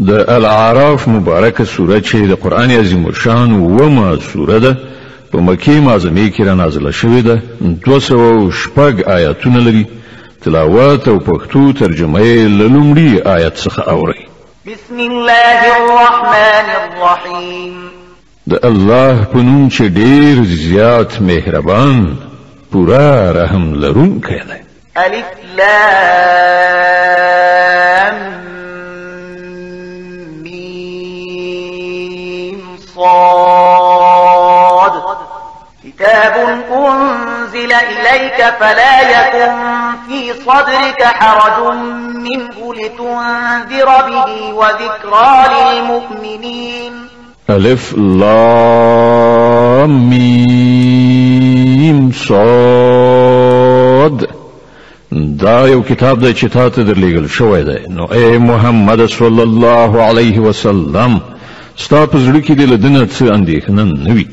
د الاعراف مبارکه سوره چې د قران عظیم شان ومه سوره ده په مکی معظمه کې را نازله شوې ده 206 آیاتونه لري تلاوت او پښتو ترجمه یې لومړی آیت څخه اوري بسم الله الرحمن الرحیم د الله په نوم چې ډیر زیات مهربان پورا رحم لرونکی دی الف لام صاد كتاب أنزل إليك فلا يكن في صدرك حرج منه لتنذر به وذكرى للمؤمنين ألف لام ميم صاد دا یو کتاب دی چې تاسو ته درلیږل شوی دی نو اے محمد صلی الله علیه وسلم ستا په زړه کې دې له دنه څه اندېښنه نه وي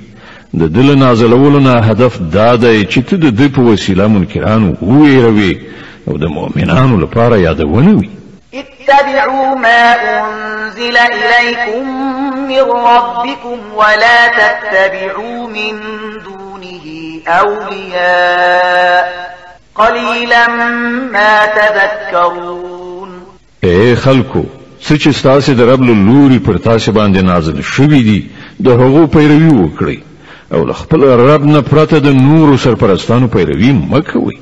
د ده له نازلولو نه هدف دا دی چې ته د ده په وسیله منکران وویروې او د مؤمنانو لپاره یادونه وي اتبعوا ما أنزل إليكم من ربكم ولا تتبعوا من دونه أولياء قليلا ما تذكرون اي خلقوا څه چې ستاسو د رب له لوري پر تاسو باندې نازل شوی دی د هغو پیروي وکړئ او له خپل رب نه پرته د نورو سرپرستانو پیروي مکوئ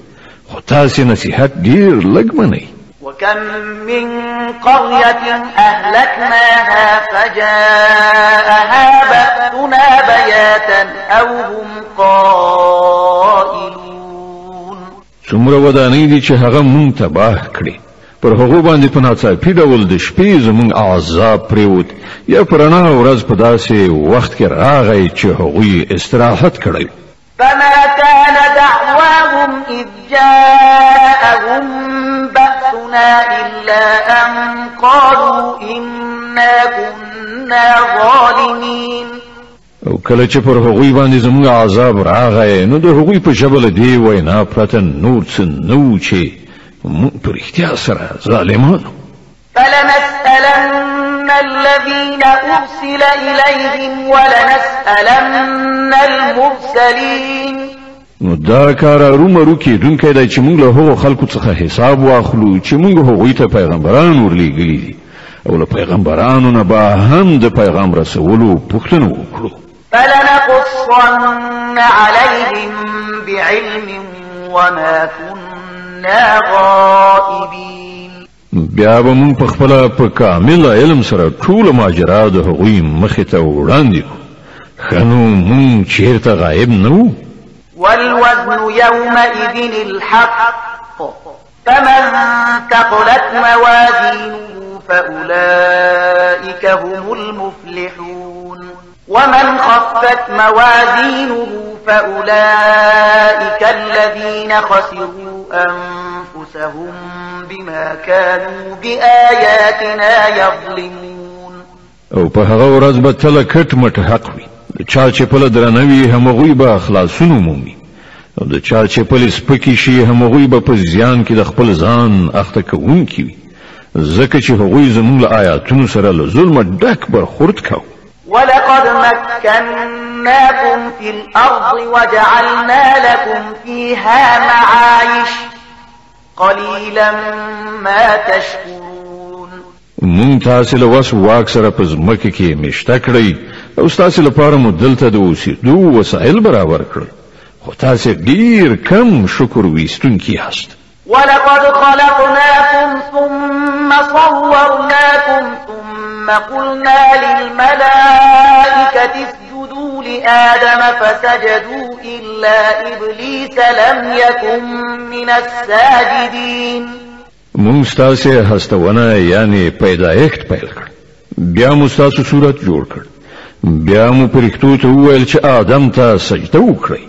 خو تاسو نصيحت ډیر لږ منئ وكم من قرية أهلكناها فجاءها بأسنا بياتا أو هم قائلون څومره ودانۍ دي چې هغه مونږ تباه کړي پر هغه باندې په ناڅاپي ډول د شپې زموږ عذاب پریوت یا پرانا ورځ په داسې وخت کې راغی چې هغوی استراحت کړی فما كان دعواهم إذ جاءهم بأسنا إلا أن قالوا إنا كنا ظالمين او کله چې پر هغوی باندې زموږ عذاب راغی نو د هغوی په جبل دی وینا پرته نور څه نو چې مونږ په رښتیا سره ظالمانو فلنسألن الذين أرسل إليهم ولنسألن المرسلين نو دا کار رومرو کېدونکی دی چې موږ له هغو خلکو څخه حساب واخلو چې موږ هغوی ته پیغمبران ورلیږلي دي او له پیغمبرانو نه به هم د پیغام رسولو پوښتنه وکړو فلنقصن عليهم بعلم وما كنا كنا غائبين بیا به مونږ په خپل په کامل علم سره ټول ماجرا د هغوی مخې ته وړاندې کړو ښه نو مونږ چېرته غایب نه وو والوزن يومئذ الحق فمن ثقلت موازينه فأولئك هم المفلحون ومن خفت موازينه فأولئك الذين خسروا أنفسهم بما كانوا بآياتنا يظلمون او په هغه ورځ به تل کټ مټ حق وي چا چې په لدرنوي همغوی به اخلاصونه مومي او د چا چې په لسپکی شي همغوی به په زیان کې د خپل ځان اخته کوونکی وي ځکه چې هغوی زموږ له آیاتونو سره له ظلم ډک برخورد کوي ولقد مكناكم في الأرض وجعلنا لكم فيها معايش قليلا ما تشكرون مونږ تاسو له وس واک سره په ځمکه کې مشته کړی او تاسو لپاره مو دلته د اوسېدو وسایل برابر کړل خو تاسو ډیر کم شکر ویستونکي یاست ولقد خلقناكم ثم صورناكم ثم ثم قلنا للملائكة اسجدوا لآدم فسجدوا إلا إبليس لم يكن من الساجدين مونږ ستاسو هستونه یعنی پیدایښت پیل کړ بیا مو ستاسو صورت جوړ کړ بیا مو پرښتو ته وویل چې آدم ته سجده وکړئ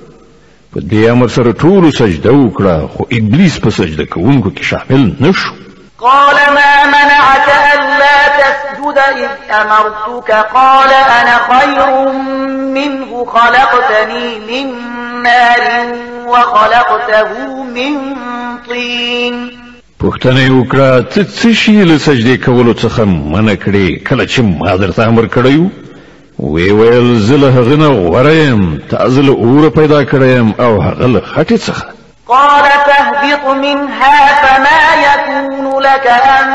په دې امر سره ټولو سجده وکړه خو ابلیس په سجده کوونکو کې شامل نشو قال ما منعك ألا تسجد إذ أمرتك قال أنا خير منه خلقتني من نار وخلقته من طين پوښتنه وکړه ته څه شي له سجدې کولو څخه منع کړې کله چې ما درته امر کړی وی ویل زه له هغه نه غوره یم تا پیدا کړی یم او هغه له خټې څخه قال فاهبط منها فما يكون لك أن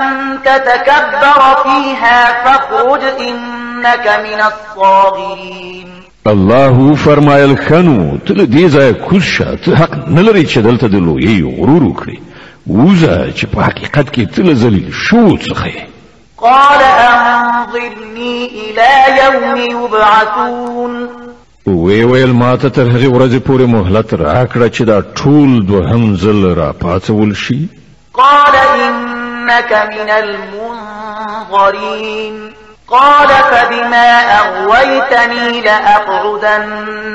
تتكبر فيها فاخرج إنك من الصاغرين الله فرمایل خنو تل دې كشا کوشه نلري حق دلو لري چې دلته د لوی غرور وکړي وزه تل ذلیل شو څخه قال انظرني الى يوم يبعثون وی ویل ما ماته تر هغې ورځې پورې مهلت راکړه چې دا ټول دوهم ځل راپاڅول شي قال إنك من المنظرین قال فبما أغويتني لأقعدن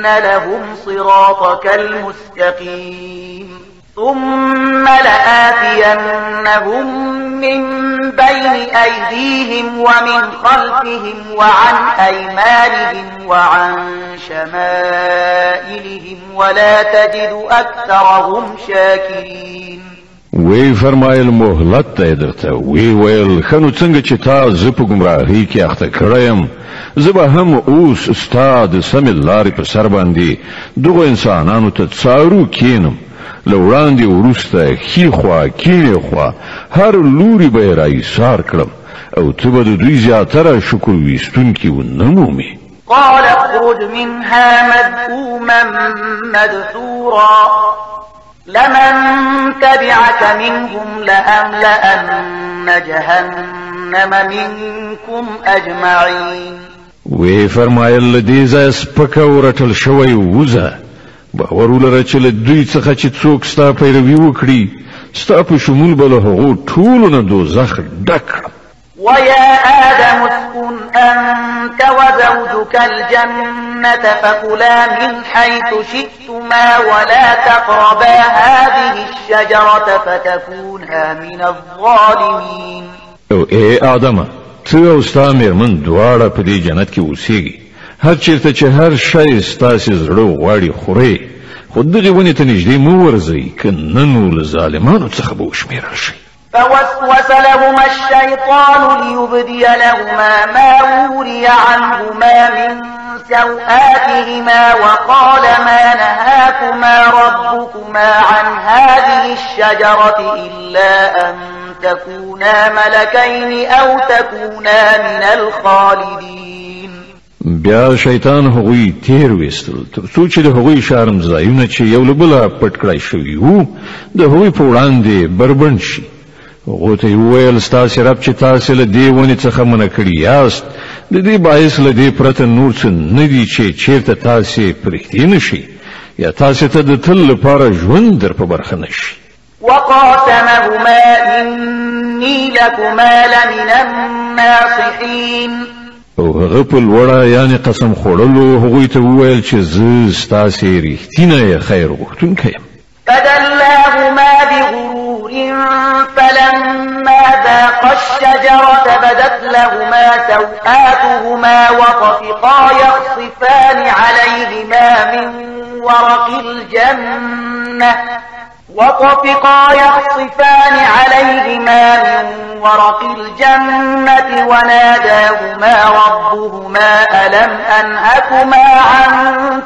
لهم صراطك المستقیم ثم لآتينهم من بين أيديهم ومن خلفهم وعن أيمانهم وعن شمائلهم ولا تجد أكثرهم شاكرين وی فرمایل مهلت ته درته وی ویل خنو څنګه چې تا زه په گمراهۍ کې اخته کړم زه به هم اوس ستا د سمې لارې په سر باندې دغو انسانانو ته څارو کینم له وړاندې وروسته ښي خوا هر لوری به رای سار کړم او تو با دو دوی زیاتره شکر ویستونکي ونه نمومی قال اخرج منها مدعوما مدحورا لمن تبعك منهم لأملأن جهنم منكم أجمعين وی فرمایل دې ځای سپکه ورټل شوی وزه باور ولره چې له دوی څخه چې څوک ستا پیروي وکړي ستا په شمول به له هغو ټولو نه دوزخ ډک ويا آدم اسكن أنت وزوجك الجنة فكلا من حيث شئتما ولا تقربا هذه الشجرة فتكونا من الظالمين او اي آدم ته او ستا میرمن دواړه جنت کې اوسېږي هر چیرته چې هر شی ستاسې زړه غواړي خورې خو دغې ونې ته نږدې مه ورځئ که نه نو له ظالمانو څخه به وشمېرل شئ فوسوس لهما الشيطان ليبدي لهما ما وري عنهما من سوآتهما وقال ما نهاكما ربكما عن هذه الشجرة إلا أن تكونا ملكين أو تكونا من الخالدين بیا شیطان هغوی تیر وستل څو چې د هغوی شرم ځایونه چې یو له بله پټ کړای شوي وو د هغوی په وړاندې بربند شي هغو ته یې وویل ستاسې رب چې تاسې له دې ونې څخه منع کړي یاست د دې باعث له دې پرته نور څه نه دي چې چېرته تاسې پرېږدي نه شي یا تاسې ته د تل لپاره ژوند در په برخه نه شي وقاسمهما إني لكما لمن الناصحين او هغه په لوړه یعنی قسم خوړلو هغوی ته وویل چې زه ستاسې ریښتینی خیر غوښتونکی یم فدلاهما بغرور فلما ذاقا الشجرة بدت لهما سوآتهما وطفقا يخصفان عليهما من ورق الجنة وطفقا يخصفان عليهما من ورق الجنة وناداهما ربهما ألم أنهكما عن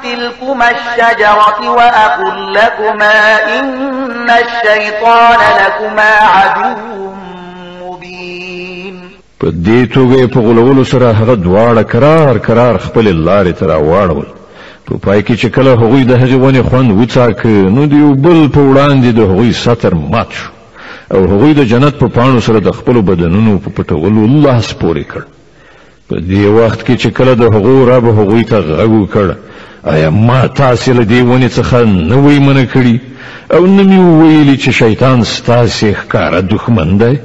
تلكما الشجرة وأقل لكما إن الشيطان لكما عدو مبين په دې توګه په غلولو سره هغه دواړه کرار کرار خپل لارې ته راوړل په پای کې چې کله هغوی د هغې ونې خوند وڅاک نو د یو بل په وړاندې د هغوی سطر مات شو او هغوی د جنت په پاڼو سره د خپلو بدنونو په پټولو الله سپورې کړ په دې وخت کې چې کله د هغو رب هغوی ته غږ وکړ آیا ما تاسې له دې ونې څخه نه وی منع کړي او نه مې ویلي چې شیطان ستاسې ښکاره دښمن دی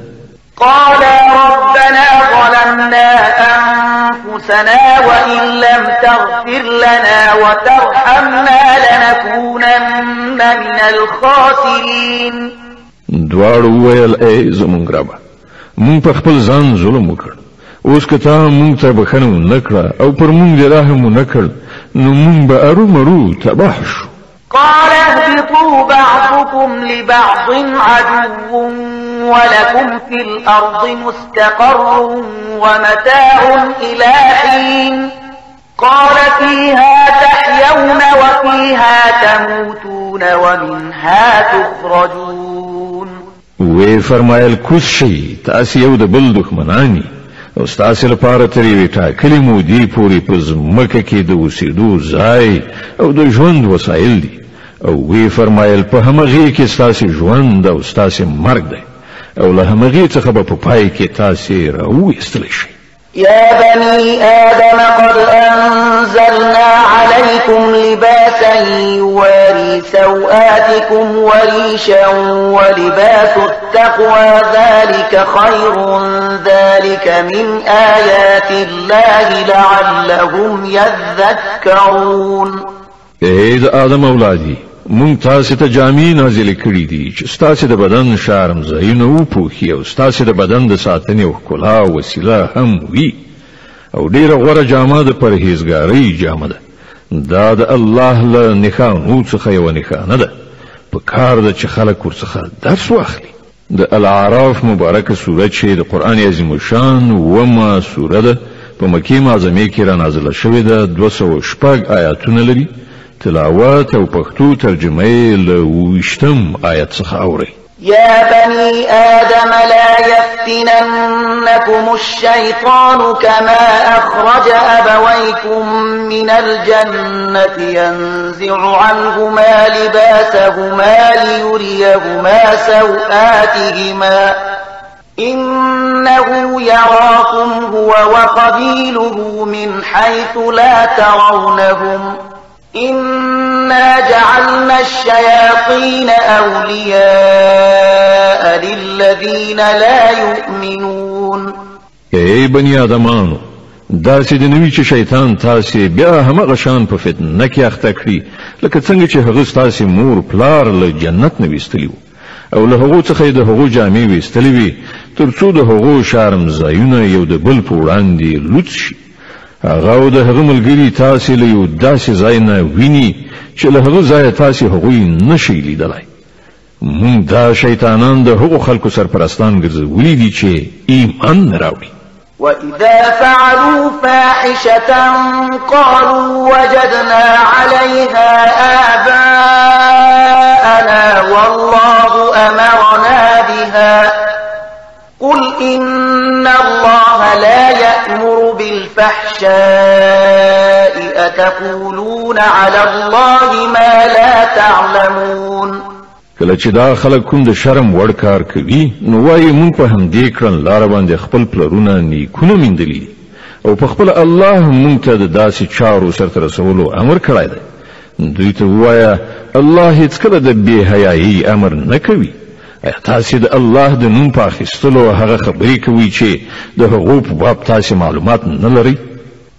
قال ربنا ظلمنا أن أنفسنا وإن لم تغفر لنا وترحمنا لنكونن من الخاسرين دوار ويل اي زمون ربا مونږ په خپل ځان ظلم وکړ اوس که تا مونږ ته بخنه ونه کړه او پر مونږ رحم ونه کړ نو مونږ به ارومرو تباه شو قال اهبطوا بعضكم لبعض عدو ولكم في الأرض مستقر ومتاع إلى حين قال فيها تحيون وفيها تموتون ومنها تخرجون وی كل شيء تأسيو دبل دخمناني استاسی بل دښمنانی او تاسو لپاره تری ویټا کلی مو دی پوری پز مکه کې د اوسېدو ځای او د ژوند وسایل دي او وی فرمایل په همغه کې ستاسو ژوند او ستاسو مرګ دی او له همغه څخه به په پای کې تاسو راوېستل شئ يا بني آدم قد أنزلنا عليكم لباسا يواري سوآتكم وريشا ولباس التقوى ذلك خير ذلك من آيات الله لعلهم يذكرون إيه آدم أولادي مونږ تاسو ته جامې نازلې کړې دي چې تاسو د بدن شرم زینه او پوخي او تاسو د بدن د ساتنې او ښکلا وسیله هم وي او ډیره غوره جامه د پرهیزګاری جامه ده دا د الله له نښانو څخه یو نښانه ده په کار ده چې خلک ورڅخه درس واخلي د العراف مبارکه سوره چې د قران عظیم شان ومه سوره ده په مکه معظمه کې را نازله شوې ده 200 شپږ آیاتونه لري تلاوات او پختو ترجمه له وشتم آیت څخه اوري يا بني آدم لا يفتننكم الشيطان كما أخرج أبويكم من الجنة ينزع عنهما لباسهما ليريهما سوآتهما إنه يراكم هو وقبيله من حيث لا ترونهم إنا جعلنا الشياطين أولياء للذين لا يؤمنون اے بنی آدمانو دا چې د نوی چې شیطان تاسو بیا همغه شان په فتنه کې اخته کړی لکه څنګه چې هغه تاسو مور پلار له جنت نه ویستلی او له هغه څخه د هغه جامې ویستلی وي ترڅو د هغه شرم زایونه یو د بل په وړاندې لوت شي هغه او د هغه ملګري تاسې له یو داسې ځای نه ویني چې له هغه ځایه تاسې هغوی نشئ لیدلی مونږ دا شیطانان د هغو خلکو سرپرستان ګرځولي دي چې ایمان نه راوړي وإذا فعلوا فاحشة قالوا وجدنا عليها آباءنا والله أمرنا بها قل إن الله لا يأمر بالفحشاء أتقولون على الله ما لا تعلمون کله چې دا خلک کوم د شرم وړ کار کوي نو وایي مونږ په همدې کړن لار باندې خپل پلرونه نیکونه میندلي او په خپل الله مونږ ته د داسې چارو سرته رسولو امر کړی دی دوی ته ووایه الله هیڅکله د بې حیایي امر نه کوي تاسو د الله د نوم په اخیستلو هغه خبرې کوي چې د هغو په باب تاسو معلومات نه لرئ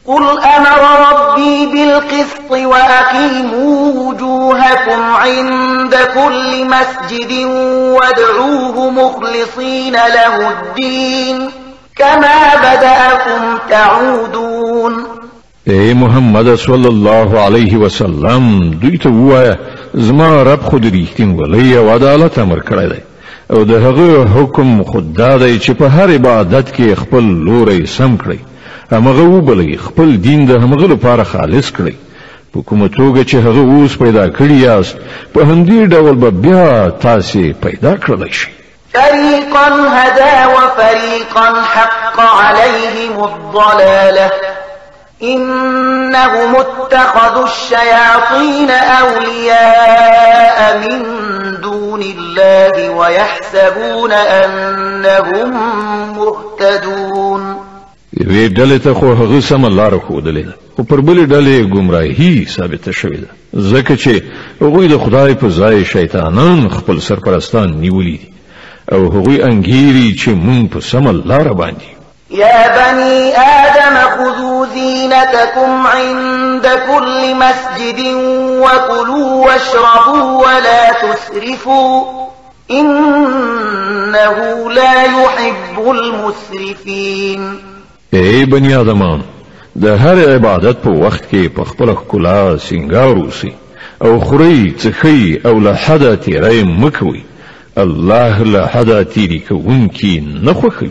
قل أمر ربي بالقسط وأقيموا وجوهكم عند كل مسجد وادعوه مخلصين له الدين كما بدأكم تعودون اے محمد صلى الله عليه وسلم دوی ته ووایه زما رب خو د ریښتینولۍ او عدالت امر کړی دی او د هغه حکم خدا دی چې په هر عبادت کې خپل لوري سم کړی همغه وبلې خپل دین د همغه لپاره خالص کړی په کومه توګه چې هغه اوس پیدا کړی یاست په همدې ډول به بیا تاسو پیدا کړلی شئ فريقا هدى وفريقا حق عليهم الضلاله إنهم اتخذوا الشياطين أولياء من دون الله ويحسبون أنهم مهتدون وی ډلې تا خو هغه سم را لار ښودلې او پر بلی ډلې گمراهی ثابت شوی ده ځکه چې هغوی د خدای په ځای شیطانان خپل سرپرستان نیولی دي او هغوی انګیري چې مونږ په سم را باندې يا بني آدم خذوا زينتكم عند كل مسجد وكلوا واشربوا ولا تسرفوا إنه لا يحب المسرفين اي بني آدمان ده هر عبادت پو وقت كي په كلا سنگاروسي او خري تخي او لحدا تيري مكوي الله لحدا تيري كونكي کوونکي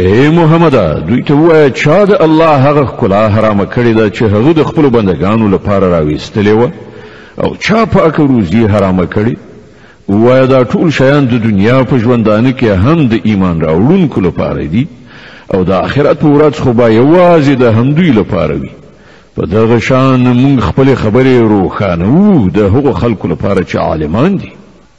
اے محمده دوی ته ووایه چا د الله هغه ښکلا حرامه کړې ده چې هغه د خپلو بندګانو لپاره راویستلې وه او چا پاکه روزي حرامه کړې ووایه دا ټول شیان د دنیا په ژوندانه کې هم د ایمان راوړونکو لپاره دي او د آخرت په ورځ خو به یوازې د همدوی لپاره وي په دغه شان موږ خپلې خبرې روښانوو د هغو خلکو لپاره چې عالمان دي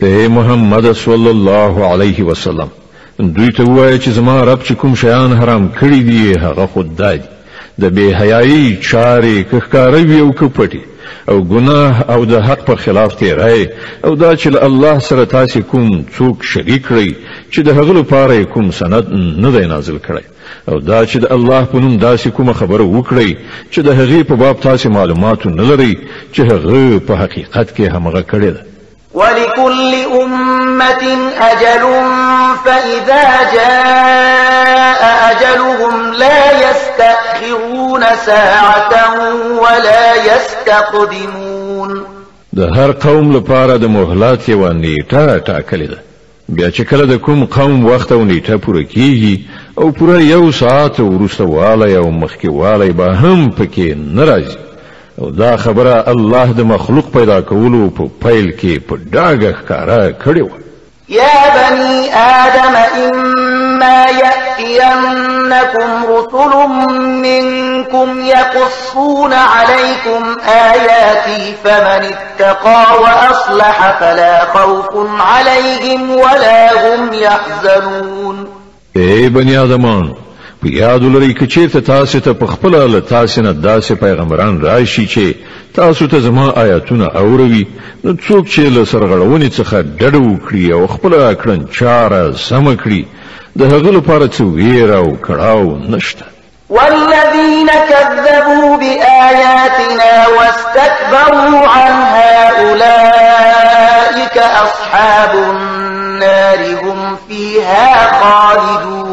ته محمد صلی الله علیه وسلم دوی ته وایي چې زما رب چې کوم شیان حرام کړی دي هغه خدای د بے حیايي چارې کخکاروي او کپټي او ګناه او د حق پر خلاف تیرای او دا چې الله سره تاسو کوم څوک شریک کړی چې د هغه لپاره کوم سند نه دی نازل کړی او دا چې د الله په نوم داسې کومه خبره وکړي چې د هغې په باب تاسو معلومات نه لري چې هغه په حقیقت کې همغه کړی دی ولكل أمة أجل فإذا جاء أجلهم لا يستأخرون ساعة ولا يستقدمون د هر قوم لپاره د مهلت یو نیټه ټاکلې ده بیا چې کله د کوم قوم وخت او نیټه پوره کیږي او پوره یو ساعت وروسته والی او مخکې والی به هم پکې نه راځي او دا خبره الله د مخلوق پیدا کولو په پیل کې په ډاګه ښکارا کړی و يا بني آدم إما يأتينكم رسل منكم يقصون عليكم آياتي فمن اتقى وأصلح فلا خوف عليهم ولا هم يحزنون إي بني آدمان په یاد لري چې چیرته تاسو ته په خپل له تاسو نه داسې پیغمبران راشي چې تاسو ته زما آیاتونه اوروي نو څوک چې له سرغړونې څخه ډډه وکړي او خپل اکړن چاره سم کړي د هغه لپاره څه ویره او کړاو نشته والذين كذبوا بآياتنا واستكبروا عنها أولئك أصحاب النار هم فيها خالدون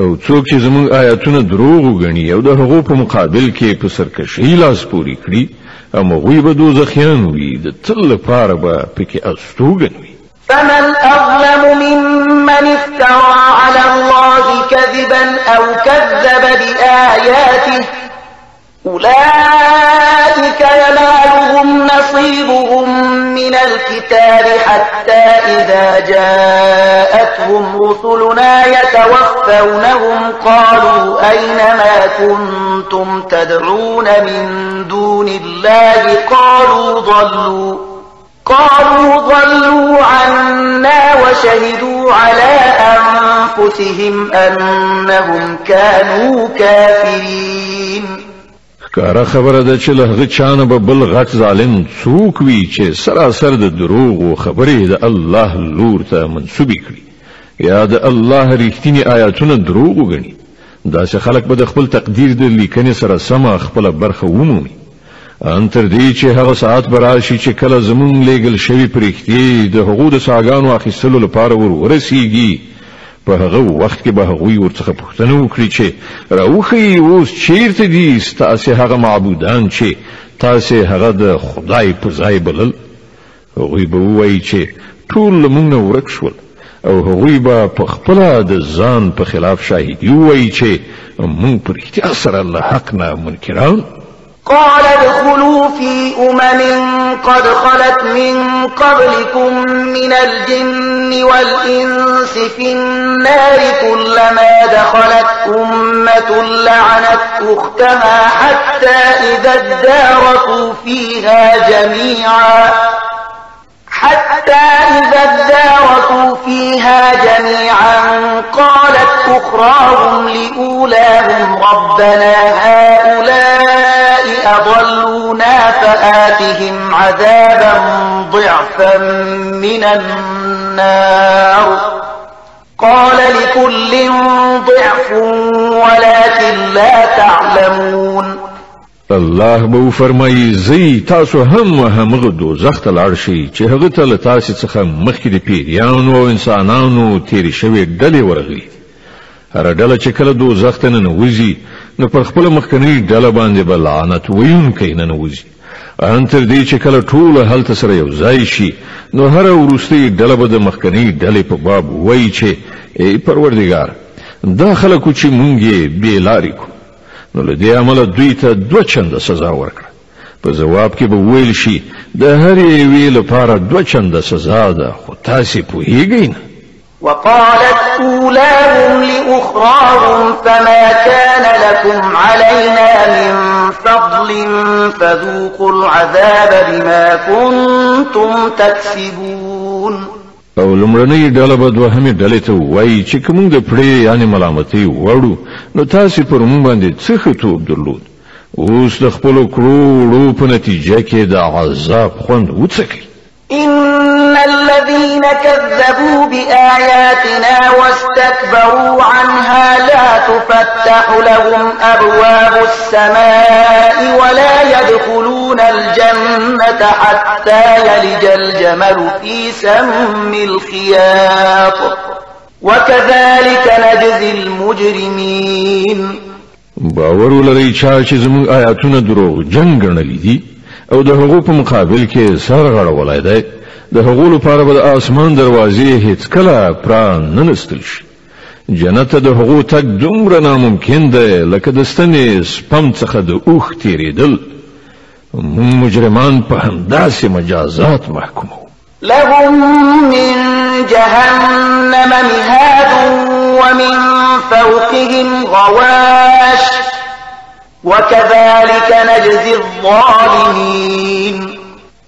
او څوک چې زموږ آیاتونه دروغ وګڼي او د هغو په مقابل کې په سرکشي لاس پوري کړي امغوی به دوزخیان وي د تل لپاره به پکې استوګن وي فمن أظلم ممن افترى على الله كذبا أو كذب بآياته أولئك ينالهم نصيبهم من الكتاب حتى إذا جاءتهم رسلنا يتوفونهم قالوا أين ما كنتم تدعون من دون الله قالوا ضلوا قالوا ضلوا عنا وشهدوا على أنفسهم أنهم كانوا كافرين کاره خبره ده چې له هغه چانه به بل غټ ظالم څوک وي چې سراسر د دروغ او خبرې د الله لور ته منسوبې کړي یا د الله ریښتینی آیاتونه دروغ وګڼي دا چې خلک به د خپل تقدیر د لیکنې سره سم خپل برخه ومومي ان تر دې چې هغه ساعت براشي چې کله زمون لېګل شوی پرېختي د حقوق ساګانو اخیستلو لپاره ور ورسیږي په هغه وخت کې به هغوی ورڅخه پوښتنه وکړي چې راوخی اوس چیرته دي ستاسې هغه معبودان چې تاسې هغه د خدای په ځای بلل هغوی به ووایي چې ټول له موږ نه ورک شول او هغوی به په خپله د ځان په خلاف شاهدي ووایي چې موږ په رښتیا سره له حق نه منکران قال ادخلوا في أمم قد خلت من قبلكم من الجن الجن والإنس في النار كلما دخلت أمة لعنت أختها حتى إذا اداركوا فيها جميعا حتى إذا اداركوا فيها جميعا قالت أخراهم لأولاهم ربنا هؤلاء أضلونا فآتهم عذابا ضعفا من النار النار قال لكل ضعف ولكن لا تعلمون الله به فرمایي زی تاسو هم همغه دوزخ ته لاړ شئ چې هغه ته له تاسو څخه مخکې د پیریانو او انسانانو تیرې شوې ډلې ورغلي هر ډله چې کله دوزخ ته ننوځي نو پر خپل مخکنی ډله باندې به لعنت ویونکی ننوځي ان تر دې چې کله ټول هلته سره یو ځای شي نو هر ورستي ډله به د مخکنی ډلې په باب وایي چې پروردگار دا خلکو چې مونږ یې بې لارې کو نو له دې عمله دوی ته دوه چنده سزا ورکړه په جواب کې به ویل شي د هر یوې لپاره دوه چنده سزا ده خو تاسو پوهیږئ نه وقالت أولاهم لأخراهم فما كان لكم علينا من فضل فذوقوا العذاب بما كنتم تكسبون او لمړنۍ ډله به دوهمې ډلې ته وایي چې کوم د پړې یعنی ملامتۍ وړو نو تاسو پر موږ باندې څه خطوب درلود اوس د خپل کړو وړو په نتیجه عذاب خوند وڅکئ إن الذين كذبوا بآياتنا واستكبروا عنها لا تفتح لهم أبواب السماء ولا يدخلون الجنة حتى يلج الجمل في سم الخياط وكذلك نجزي المجرمين باورو لري چا چې زموږ آیاتونه او د هغو په مقابل کې سر غړولای دی د هغو لپاره به د اسمان دروازې هیڅ کله پران نه نستل شي جنت د هغو تک دومره ناممکن دی لکه د ستنې سپم څخه د اوښ تیریدل مجرمان په همداسې مجازات محکومو لهم من جهنم مهاد ومن فوقهم غواش وكذلك نجزي الظالمين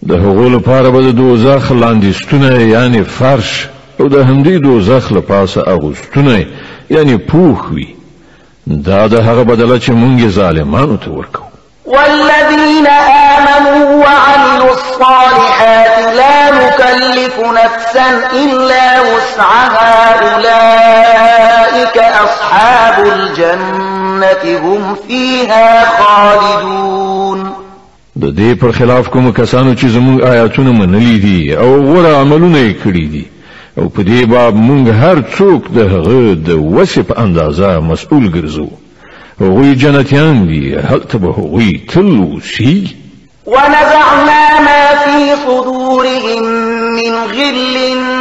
ده غول پار بد د دوزخ لاندې ستونه یعنی فرش او د همدې دوزخ لپاسه اغوستونه یعنی پوخ وي دا ده هغا بدلا چه منگ ظالمانو ته ورکو والذین آمنوا وعملوا الصالحات لا نكلف نفسا إلا وسعها أولئك أصحاب الجنة هم فيها خالدون د دې پر خلاف کوم کسانو چې زموږ آیاتونه منلي دي او غوړه عملونه یې کړی دي او په دې باب موږ هر څوک د هغه د وسې په اندازه مسؤل ګرځو هغوی جنتیان دي هلته به هغوی تل اوسي ونزعنا ما في صدورهم من غل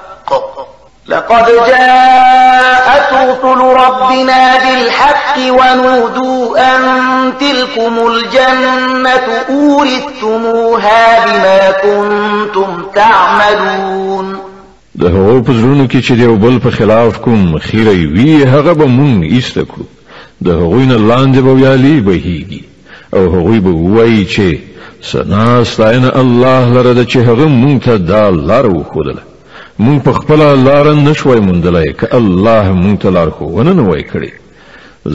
لقد جاءت رسل ربنا بالحق ونودوا أن تلكم الجنة أورثتموها بما كنتم تعملون د هغو په کې چې د یو بل په خلاف کوم خیره وي هغه به مونږ ایسته کړو د هغوی نه لاندې به ویالې بهیږي او هغوی به وایي چې سنا ستاینه الله لره ده چې هغه مونږ ته دا لاره وښودله مونږ په خپل لار نه شوي مونږلای ک الله مونږ ته لار خو ونه نه وای کړی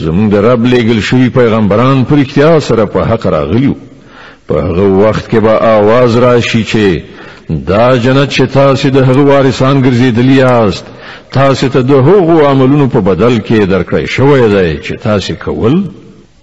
زمونږ د رب لېګل شوی پیغمبران پر اختیار سره په حق راغلیو په هغه وخت کې به आवाज راشي چې دا جنت چې تاسو د هغه وارثان ګرځیدلی یاست تاسو ته د هغو عملونو په بدل کې درکړی شوی دی چې تاسو کول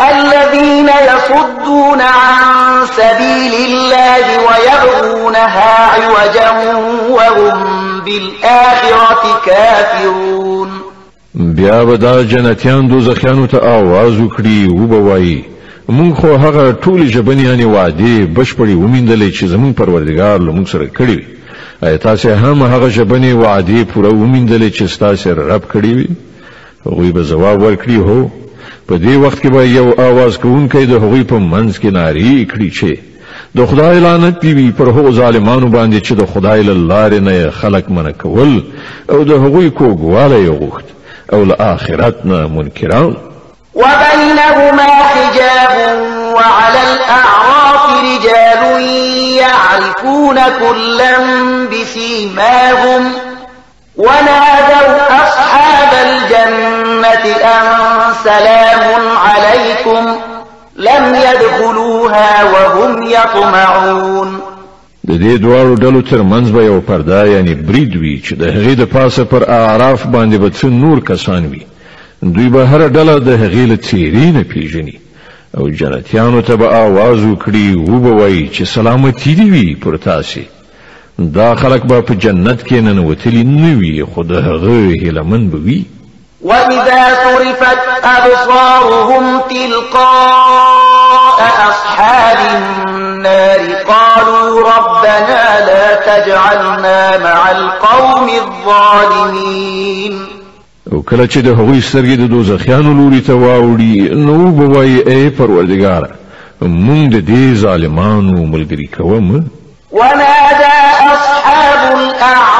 الذين يصدون عن سبيل الله ويبغونها عوجا وهم بالآخرة كافرون بیا به دا جنتیان دوزخیانو ته آواز وکړي وبوایي مونږ خو هغه ټولي جبنيانې وادي بشپړي ومیندلې چې زمون پروردگار لمونږ سره کړی وي ایا تاسو هم هغه جبني وادي پوره ومیندلې چې تاسو رب کړی وي غوی به جواب ورکړي هو په دې وخت کې به یو आवाज کوونکی د هغوی په منځ کې ناری کړي چې د خدای لعنت دی وی پر هغو ظالمانو باندې چې د خدای لاره نه خلق من کول او د هغوی کوګواله یوغت او له آخرت نه منکران وبينهما حجاب وعلى الأعراف رجال يعرفون كلا بسيماهم ونادوا أصحاب الجنة أن سلام عليكم لم يدخلوها وهم يطمعون د دې دواړو ډلو ترمنځ به یو پرده یعنی برید وي چې د هغې د پاسه پر اعراف باندې به څه نور کسان وي دوی به هره ډله د هغې له څېرې نه پېژني او جنتیانو ته به آواز وکړي وبه وایي چې سلامتي دې وي پر تاسې دا خلک به په جنت کې ننوتلي نه وي خو د هغه هیله من به وي وإذا صرفت أبصارهم تلقاء أصحاب النار قالوا ربنا لا تجعلنا مع القوم الظالمين وكلا چه ده د هغوی سترګې د دوزخیانو لوري ته واوړي نو بوای اے من ده ده ظالمان و ملګری کوم ونادى اصحاب الاعراف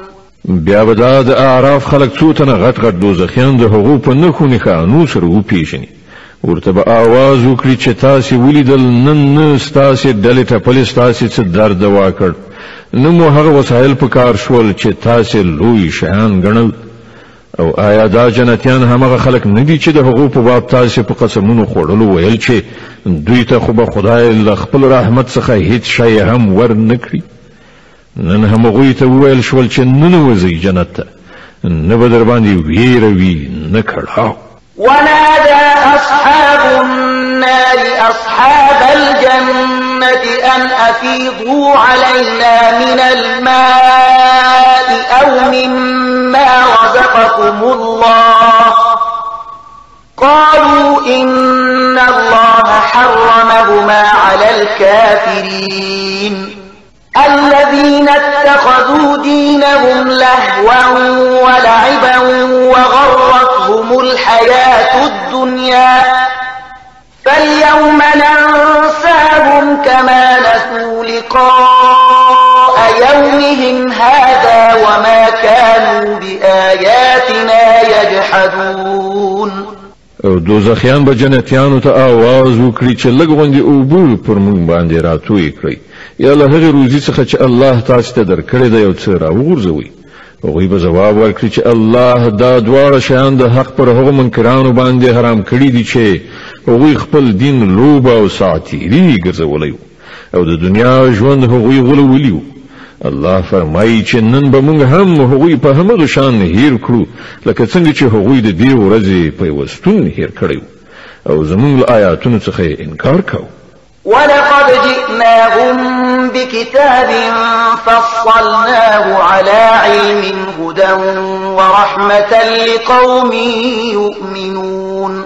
بیا به دا د اعراف خلک څو تنه غټ غټ دوزخیان د هغو په نښو نښانو سره وپېژني ورته به آواز وکړي چې تاسې ولیدل نن نه ستاسې ډلې ټپلې ستاسې څه درد واکړ نه مو هغه وسایل په کار شول چې تاسې لوی شیان ګڼل او آیا دا جنتیان همغه خلک نه دي چې د هغو په باب تاسې په قسمونو خوړلو ویل چې دوی ته خو به خدای له خپل رحمت څخه هیڅ شی هم ور نه کړي نن هم غوی ته ویل شول چې نن وځي جنت ته نه به در باندې ویره وي نه کړهو ونادى أصحاب النار أصحاب الجنة أن أفيضوا علينا من الماء أو مما رزقكم الله قالوا إن الله حرمهما على الكافرين الذين اتخذوا دينهم لهوا ولعبا وغرتهم الحياة الدنيا فاليوم ننساهم كما نسوا لقاء يومهم هذا وما كانوا بآياتنا يجحدون دوزخیان به جنتیانو ته آواز وکړي چې لږ غوندې اوبه پر موږ باندې راتوی یا له هغې روزي څخه چې الله تاسو ته درکړې ده یو څه راوغورځوئ هغوی به ځواب ورکړي چې الله دا دواړه شیان د حق پر هغو منکرانو باندې حرام کړي دي چې هغوی خپل دین لوبه او ساعتیري ګرځولی او د دنیا ژوند هغوی غولولی وو الله فرمایي چې نن به موږ هم هغوی په همغه شان هیر کړو لکه څنګه چې هغوی د دې ورځې پیوستون هیر کړی او زموږ له آیاتونو څخه انکار کوو ولقد جئناهم بكتاب فصلناه على علم هدى ورحمة لقوم يؤمنون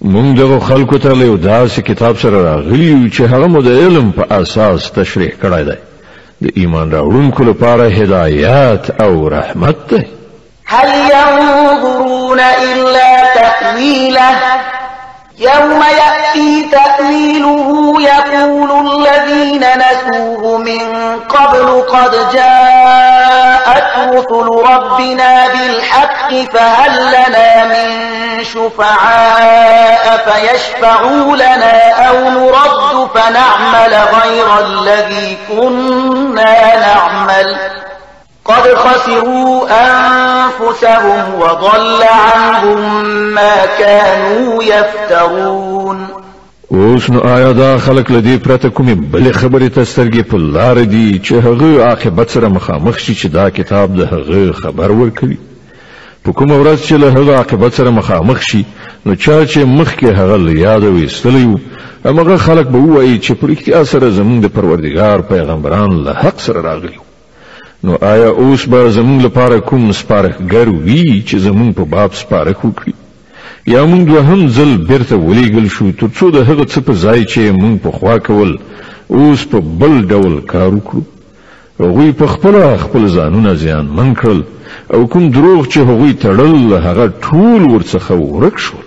من دغو خلقو ته داس داسې کتاب سره راغلی چې هغه مو د علم پا اساس تشریح کرده دی د ایمان راوړونکو لپاره هدایت او رحمت ده هل ينظرون إلا تأويله يوم يأتي يأتي تأويله يقول الذين نسوه من قبل قد جاءت رسل ربنا بالحق فهل لنا من شفعاء فيشفعوا لنا أو نرد فنعمل غير الذي كنا نعمل قد خسروا أنفسهم وضل عنهم ما كانوا يفترون اوس نو آیا دا خلک له دې پرته کومې بلې خبرې ته سترګې په لاره دي چې هغه عاقبت سره مخامخ شي چې دا کتاب د هغه خبر ورکوي په کومه ورځ چې له هغه عاقبت سره مخامخ شي نو چا چې مخکې هغه له یاده ویستلی و هماغه خلک به ووایي چې په رښتیا سره زموږ د پروردګار پیغمبران له حق سره راغلي نو آیا اوس به زموږ لپاره کوم سپارښتګر وي چې زموږ په باب سپارښت وکړي یا موږ دوهم ځل بیرته ولېږل شو ترڅو د هغه څه په ځای چې موږ په خوا کول اوس په بل ډول کار وکړو هغوی په خپل خپل ځانونه زیان من کړل او کوم دروغ چې هغوی تړل هغه ټول ورڅخه ورک شول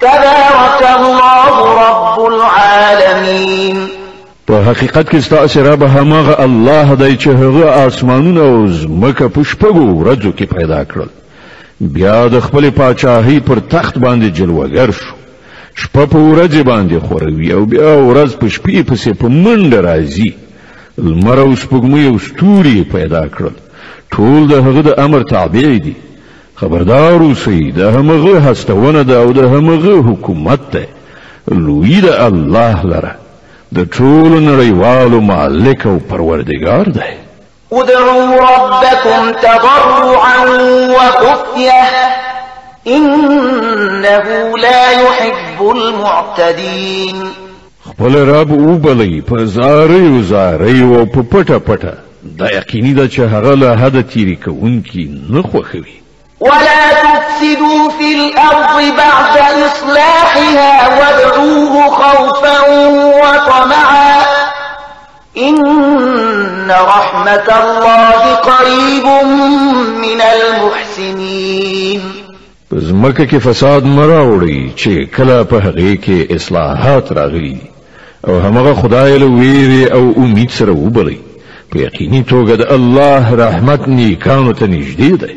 تبارك الله رب العالمين په حقیقت کې ستاسو رب همغه الله دی چې هغه اسمانونه او ځمکه په شپږو ورځو کې پیدا کړل بیا د خپل پاچاهي پر تخت باندې جلوګر شو شپه په ورځ باندې خوروي او بیا ورځ په شپې پسې په منډه راځي لمر او سپوږمۍ او ستوري پیدا کړل ټول د هغه د امر تابع دي خبردار اوسئ د همغه هستونه ده او د همغه حکومت ده لوی د الله لره د ټولو نړیوالو مالک او پروردگار دی ادعوا ربكم تضرعا وخفية إنه لا يحب المعتدين خپل رب وبلی په زاریو زاریو او په پټه پټه دا یقیني ده چې هغه له حده تیری کوونکي نه خوښوي ولا تفسدوا في الأرض بعد إصلاحها وادعوه خوفا وطمعا إن رحمة الله قريب من المحسنين زمکه کې فساد مراوړي چې کله په هغه کې اصلاحات راغلي او همغه خدای له ویری او امید سره وبلي په یقیني توګه د الله رحمت نیکانو ته نږدې دی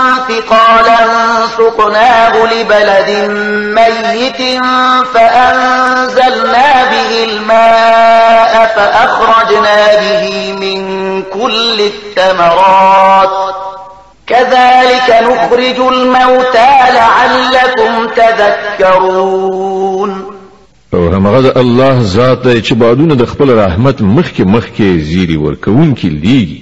فقالا سقناه لبلد ميت فأنزلنا به الماء فأخرجنا به من كل الثمرات كذلك نخرج الموتى لعلكم تذكرون او همغه الله ذات چې بادونه د خپل رحمت مخکې مخکې زیری ورکوونکې لیږي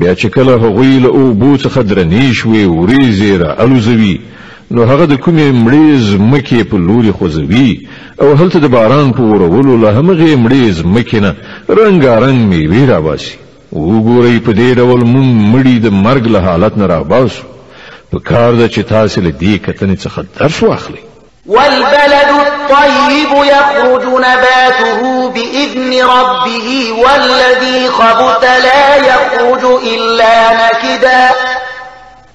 بیا چې کله هغوی له اوبو څخه درنې شوې وریځې را الوزوي نو هغه د کومې مړې ځمکې په لوري خوځوي او هلته د باران په ورولو له همغې مړې ځمکې نه رنګارنګ میوې راباسي وګورئ په دې ډول موږ مړي د مرګ له حالت نه راباسو په کار ده چې تاسې له دې کتنې څخه درس واخلئ والبلد الطيب يخرج نباته بإذن ربه والذي خبت لا يخرج إلا نكدا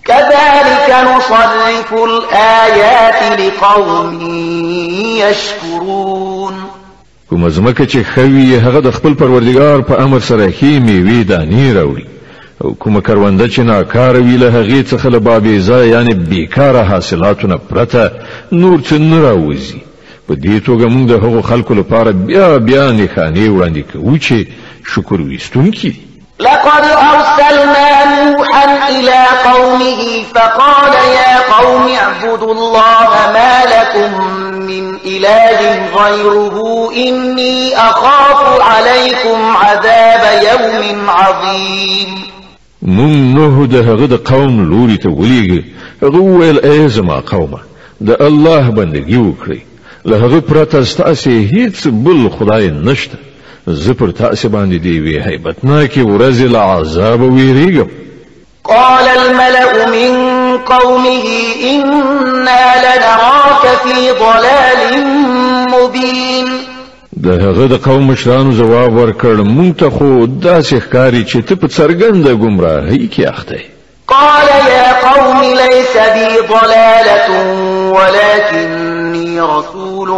كذلك نصرف الآيات لقوم يشكرون کوم زمکه چې خوي هغه د خپل پروردگار په امر سره هي میوي دانی راوړي او کوم کرونده چې ناکار وی له هغې څخه له بابې ځای یعنی بیکاره حاصلاتونه پرته نور څه نه راوځي په دې توګه موږ د هغو خلکو لپاره بیا بیا نښانې وړاندې کوو چې شکر ویستونکي لقد أرسلنا نوحا إلى قومه فقال يا قوم اعبدوا الله ما لكم من إله غيره إني أخاف عليكم عذاب يوم عظيم من نوح ده غد قوم لوري توليغ غويل ايزما قومه ده الله بندگي وکړي له هغه پرته ستاسو هیڅ بل خدای نشته زه پر تاسو باندې دی وی هیبتناکه ورځ له عذاب ویریږم قال الملأ من قومه إنا لنراك في ضلال مبين د هغه د قوم مشرانو جواب ورکړ مونږ ته خو داسې ښکاری چې ته په څرګنده ګمراهۍ کې اخته قال يا قوم ليس بي ضلالة ولكن إني رسول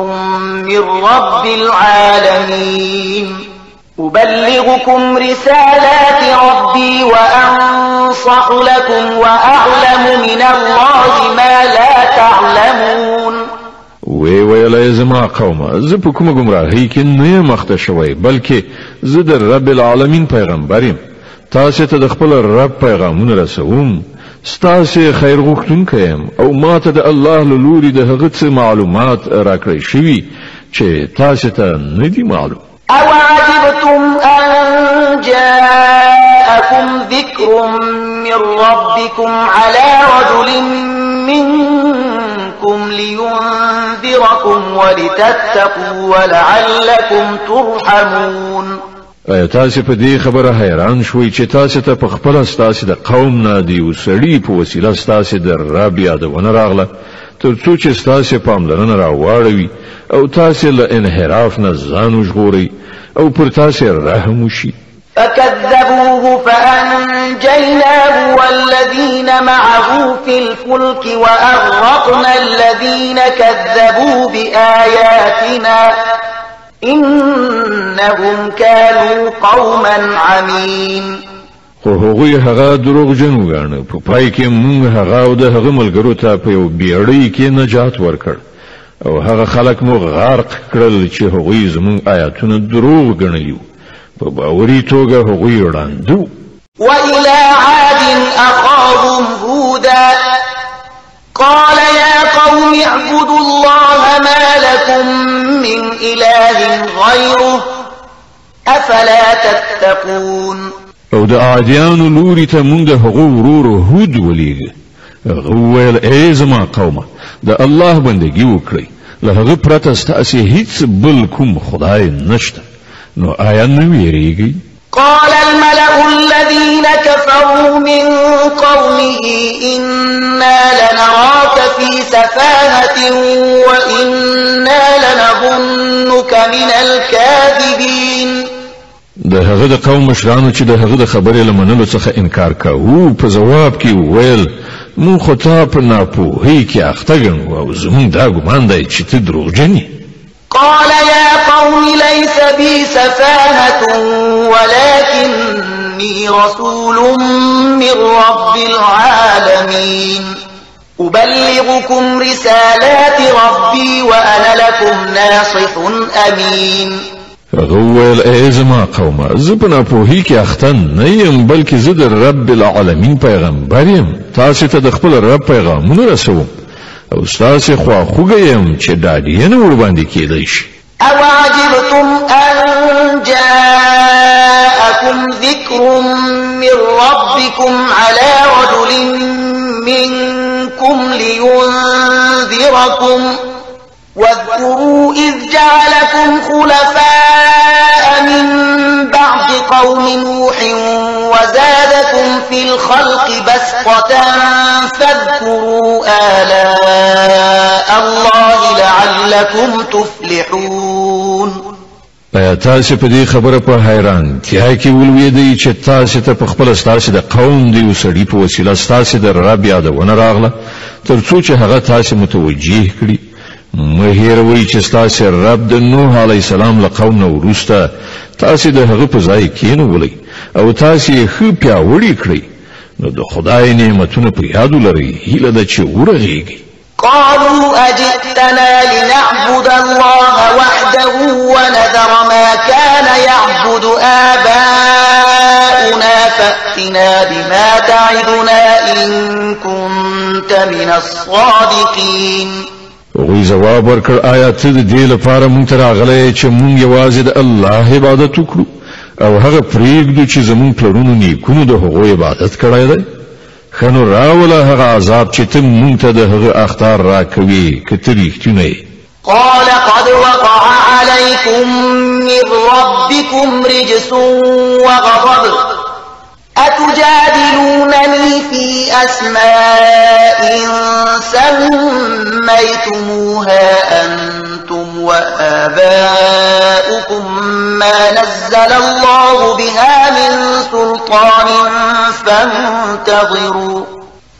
من رب العالمين أبلغكم رسالات ربي وأنصح لكم وأعلم من الله ما لا تعلمون وی ویلې زما قومه زه په کومه گمراهۍ کې نه مخته شوی بلکې زه د رب العالمین پیغمبریم تاسو ته د خپل رب پیغامونه رسوم ستاسې خیر غوښتونکی یم او ما ته د الله له لوري د هغه څه معلومات راکړی شوي چې تاسې ته نه دي معلوم او عجبتم ان جاءكم ذكر من ربكم على رجل منكم لينذركم ولتتقوا ولعلكم ترحمون ایا تاسو په دې خبره حیران شوي چې تاسو ته په خپل ستاسو د قوم نه دی وسړي په وسیله ستاسو د رب یادونه راغله تر څو چې ستاسو پاملرنه راواړوي او تاسو له انحراف نه ځان وژغوري او پر تاسو رحم وشي فكذبوه فأنجيناه والذين معه في الفلك وأغرقنا الذين كذبوا بآياتنا انهم كانوا قوما عمين خو هغوی هغه دروغ جن وګاڼه په پای کې موږ هغه او د هغه ملګرو ته په یو بیړۍ کې نجات ورکړ او هغه خلک مو غرق کړل چې هغوی زموږ آیاتونه دروغ ګڼلی په باوري توګه هغوی وإلى عاد أخاهم هودا قال يا قوم اعبدوا الله ما لكم من إله غيره أفلا تتقون او دا د عادیانو لوري ته مونږ هغو ورورو هود ولیږه ولیگ غویل ایز إيه ما قومه دا الله بندگی وکړئ له هغه پرته هیچ بل کم خدای نشته نو آیا نویریگی؟ قال الملأ الذين كفروا من قومه إنا لنراك في سفاهة وإنا لنظنك من الكاذبين د هغه د قوم مشرانو چې د هغه د خبرې لمنلو څخه انکار کاوه په جواب کې ویل مون خو تا په ناپوهۍ کې اخته ګڼو او زموږ دا ګمان دی چې ته دروغجن یې قال يا قوم ليس بي سفاهة ولكني رسول من رب العالمين أبلغكم رسالات ربي وأنا لكم ناصح أمين غوال ویل ای زما قومه زه په اختن نه یم زد رب العالمین پیغمبر یم تدخبل رب پیغمون رسوم او ستاسې خوا خوږه یم چې ډاډینه ورباندې کېدی شي او عجبتم ان جاءكم ذكر من ربكم على رجل منكم لينذركم واذكروا إذ جعلكم خلفاء من قوم نوح وزادكم في الخلق بسطة فاذكروا آلاء الله لعلكم تفلحون ایا تاسو په دې خبره په حیران تیا کې ولویدې چې تاسو ته په خپل ستاسو د قوم دی وسړي په وسیله ستاسو د رب یادونه راغله ترڅو چې هغه تاسو متوجي کړي مهیر وی چې ستاسو رب د نوح علی السلام له قوم نو ورسته تاسی ده هغه په ځای کېنولئ او تاسی یې ښه پیاوړي کړئ نو د خدای نعمتونه په یاد ولرئ هیله ده چې ورغېږئ قالوا أجئتنا لنعبد الله وحده ونذر ما كان يعبد آباؤنا فأتنا بما تعدنا إن كنت من الصادقين هغوی جواب ورکړ آیا ته د دې لپاره مونږ ته راغلی چې مونږ یوازې د الله عبادت وکړو او هغه پرېږدو چې زمونږ پلرونو نیکونو د هغو عبادت کړی دی ښه نو راوله هغه عذاب چې ته مونږ ته د هغه اخطار راکوي که ته رښتونی قال قد وقع عليكم من ربكم رجس وغضب أتجادلونني في أسماء سميتموها أنتم وآباؤكم ما نزل الله بها من سلطان فانتظروا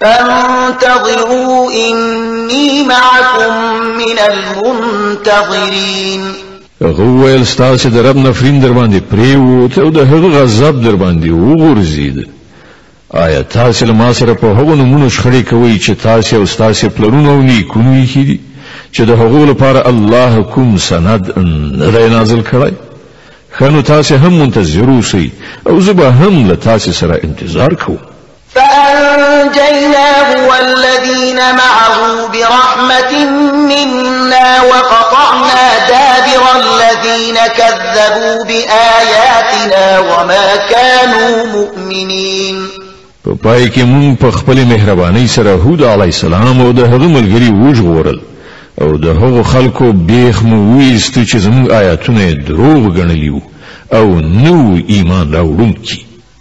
فانتظروا إني معكم من المنتظرين هغه ویل ستاسو د رب نفرین در باندې پریوت او د هغه غضب در باندې وګرځید آیا تاسو له ما سره په هغو نمونه شخړې کوي چې تاسو او ستاسو پلرونه او نیکونه یې کړي چې د هغو لپاره الله کوم سند نه نازل کړی خنو تاسو هم منتظر اوسئ او زه به هم له تاسو سره انتظار کوم فأنجيناه والذين معه برحمة منا وقطعنا دابر الذين كذبوا بآياتنا وما كانوا مؤمنين په پای کې مونږ په خپل مهرباني سره هود علی السلام او د هغه ملګری وژغورل او د هغو خلکو بیخ مو ویستو چې زموږ آیاتونه دروغ ګڼلی او نو ایمان راوړونکي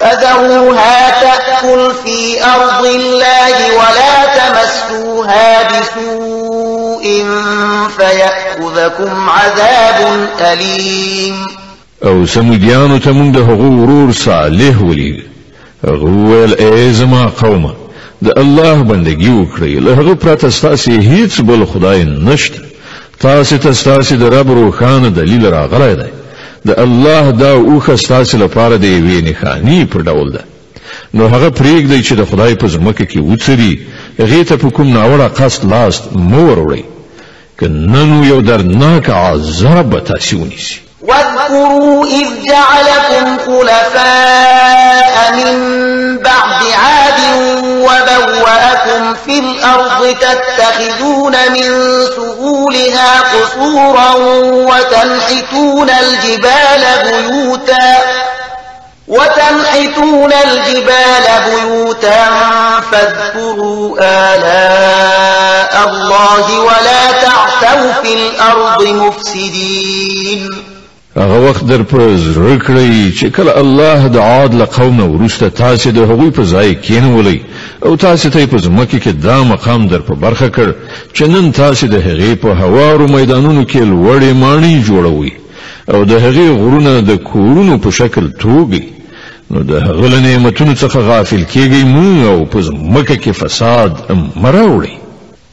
فذروها تأكل في أرض الله ولا تمسوها بسوء فيأخذكم عذاب أليم او سمودیانو ته مونږ د هغو ورور صالح ولید هغه ویل ای إيه زما قومه د الله بندگی وکړئ له هغه پرته ستاسې هیڅ بل خدای نشته تاسې ته ستاسې د رب روښانه دلیل راغلی دی د الله دا اوخه ستاسو لپاره د یوې نښانی په ډول ده نو هغه پریږدئ چې د خدای په ځمکه کې وڅري هغې ته په کوم ناوړه قصد لاس مه وروړئ که نه نو یو درناک عذاب به تاسې ونیسي واذكروا إذ جعلكم خلفاء من بعد عاد وبوأكم في الأرض تتخذون من سهولها قصورا وتنحتون الجبال بيوتا وتنحتون الجبال بيوتا فاذكروا آلاء الله ولا تعثوا في الأرض مفسدين هغه وخت در پر زړه کړی چې کله الله د عاد له قوم ورسته تاسو د هغوی په ځای کېنولې او تاسو ته په ځمکه کې دا مقام در په برخه کړ چې نن تاسو د هغې په هوارو میدانونو کې لوړې ماڼۍ جوړوي او د هغې غرونه د کورونو په شکل توګي نو د هغه نعمتونو څخه غافل کیږي مونږ او په ځمکه کې فساد مراوړي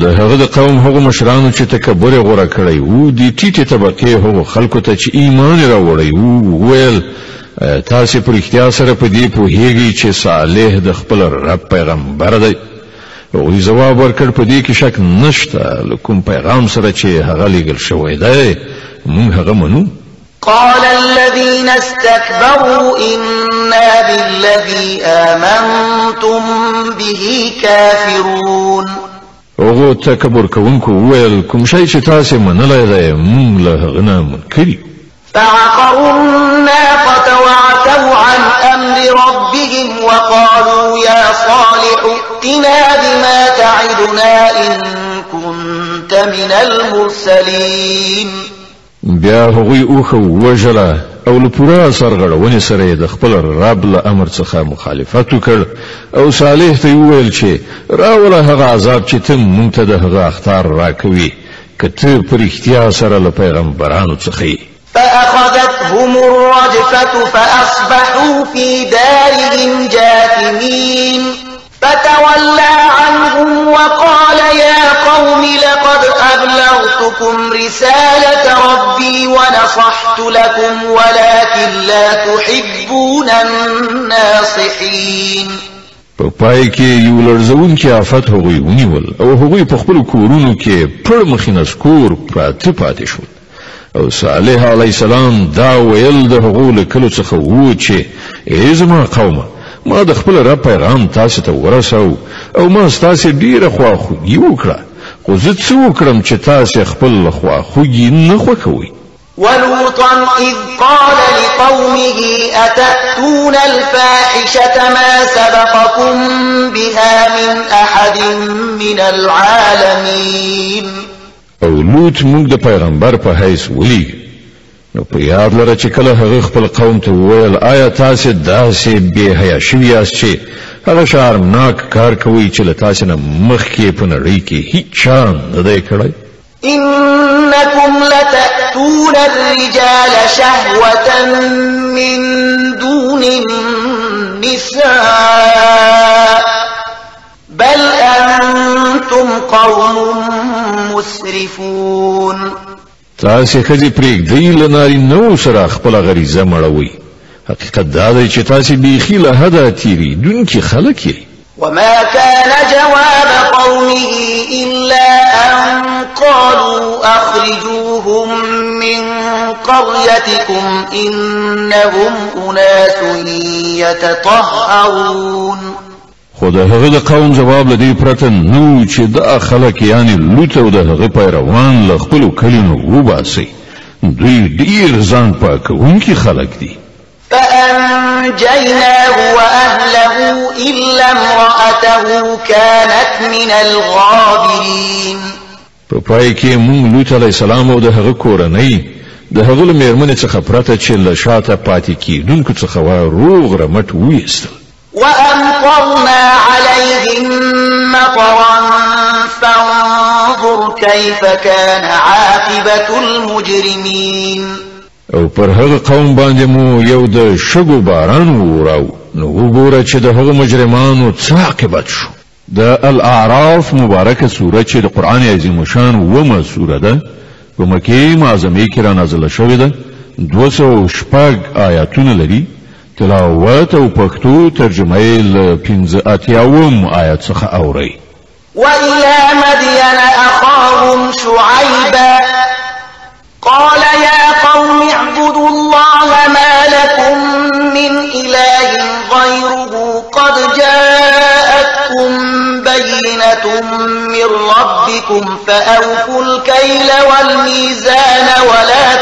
د هغه د قوم هغو مشرانو چې تکبر غوړه کړی وو د ټیټې طبقه هغو خلکو ته چې ایمان راوړی وو ویل تاسو پر اختیار سره په دې پوهیږئ چې صالح د خپل رب پیغمبر دی او جواب ورکړ په دې کې شک نشته کوم پیغام سره چې هغه لګل شوی دی موږ هغه منو قال الذين استكبروا إنا بالذي آمنتم به كافرون اوغو تکبر کوونکو وویل کوم شی چې تاسې منلی دی موږ له هغه نه منکر یو فعقروا الناقة وعتوا عن أمر ربهم وقالوا يا صالح ائتنا بما تعدنا إن كنت من المرسلين بیا هغوی اوخه وژله او له پوره سرغړونې سره د خپل رب له امر څخه مخالفت وکړ او صالح ته وویل چې راوله هغه عذاب چې ته مونږ ته د هغه اختار راکوي که ته په رښتیا سره له پیغمبرانو څخه یې فأخذتهم الرجفة فأصبحوا في دارهم جاثمين فتولى عنهم وقال يا قوم لقد أبلغتكم رسالة ربي ونصحت لكم ولكن لا تحبون الناصحين په پای کې یو لړزون کې آفت هغوی ونیول او هغوی په خپل کورونو کې پړ مخینه سکور پراته پاتې شول او صالح علی السلام دا ویل د هغو له کلو څخه وو چې ای زما قومه ما د خپل رب پیغام تاسو ته ورساو او ما تاسو ډیره خواخوږي وکړه خو زه څه وکړم چې تاسو خپل خواخوږي نه خوښوئ ولوطا إذ قال لقومه أتأتون الفاحشة ما سبقكم بها من أحد من العالمين او لوط موږ د پیغمبر په حیث ولیږ نو په یاد لره چې کله هغه خپل قوم ته وویل آیا تاسو داسې بې حیا شوي یاست چې هغه شرمناک کار کوي چې له تاسو نه مخکې په نړۍ کې هیڅ چا نه دی کړی إنكم لتأتون الرجال شهوة من دون النساء بل أنتم قوم مسرفون تاسې خځې پرېږدئ له نارینهو سره خپله غریزه مړوئ حقیقت دا دی چې تاسې بیخي له حده تېرېدونکي خلک یې وما كان جواب قومه إلا أن قالوا أخرجوهم من قريتكم إنهم أناس يتطهرون خو د هغه د قوم جواب لدی پرته نو چې دا خلک یعنی لوط او د هغه پیروان له خپل کلینو وباسي دوی ډیر ځان پاکونکي خلک دي فأنجيناه وأهله إلا امرأته كانت من الغابرين په پای کې موږ لوط علی السلام او د هغه کورنۍ د هغه مېرمنې څخه پرته چې له شاته پاتې کیدونکو څخه روغ رمټ وېستل وأمطرنا عليهم مطرا فانظر كيف كان عاقبة المجرمين او پر هغه قوم باندې مو یو د شګو باران وراو نو وګوره چې د هغه مجرمانو څه عاقبت شو د الاعراف مبارکه سوره چې د قران عظیم شان ومه سوره ده په مکه معظمه کې را نازله شوې ده 200 شپږ آیاتونه لري تلاوت او پختو ترجمه ل 15 اتیاوم آیت څخه اوري وإلى مدين أخاهم شعيبا قال يا قوم اعبدوا الله ما لكم من إله غيره قد جاءتكم بينة من ربكم فأوفوا الكيل والميزان ولا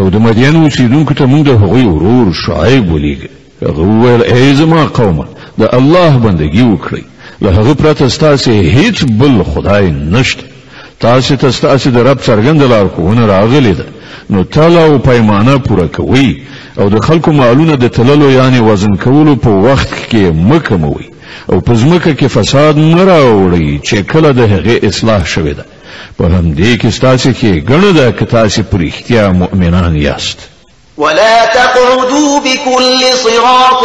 او د مدین اوسیدونکو ته موږ د هغوی ورور شعیب ولیږه هغه وویل ای زما قومه د الله بندگی وکړئ له هغه پرته ستاسې هیڅ بل خدای نشته تاسې ته ستاسې د رب څرګند لارښوونه راغلې ده نو تله او پیمانه پوره کوئ او د خلکو مالونه د تللو یعنې وزن کولو په وخت کې مه کموئ او په ځمکه کې فساد مه راوړئ چې کله د هغې اصلاح شوې ده په هم دې کې ستاسو کې ګڼو ده که تاسو په رښتیا مؤمنان یاست ولا تقعدوا بكل صراط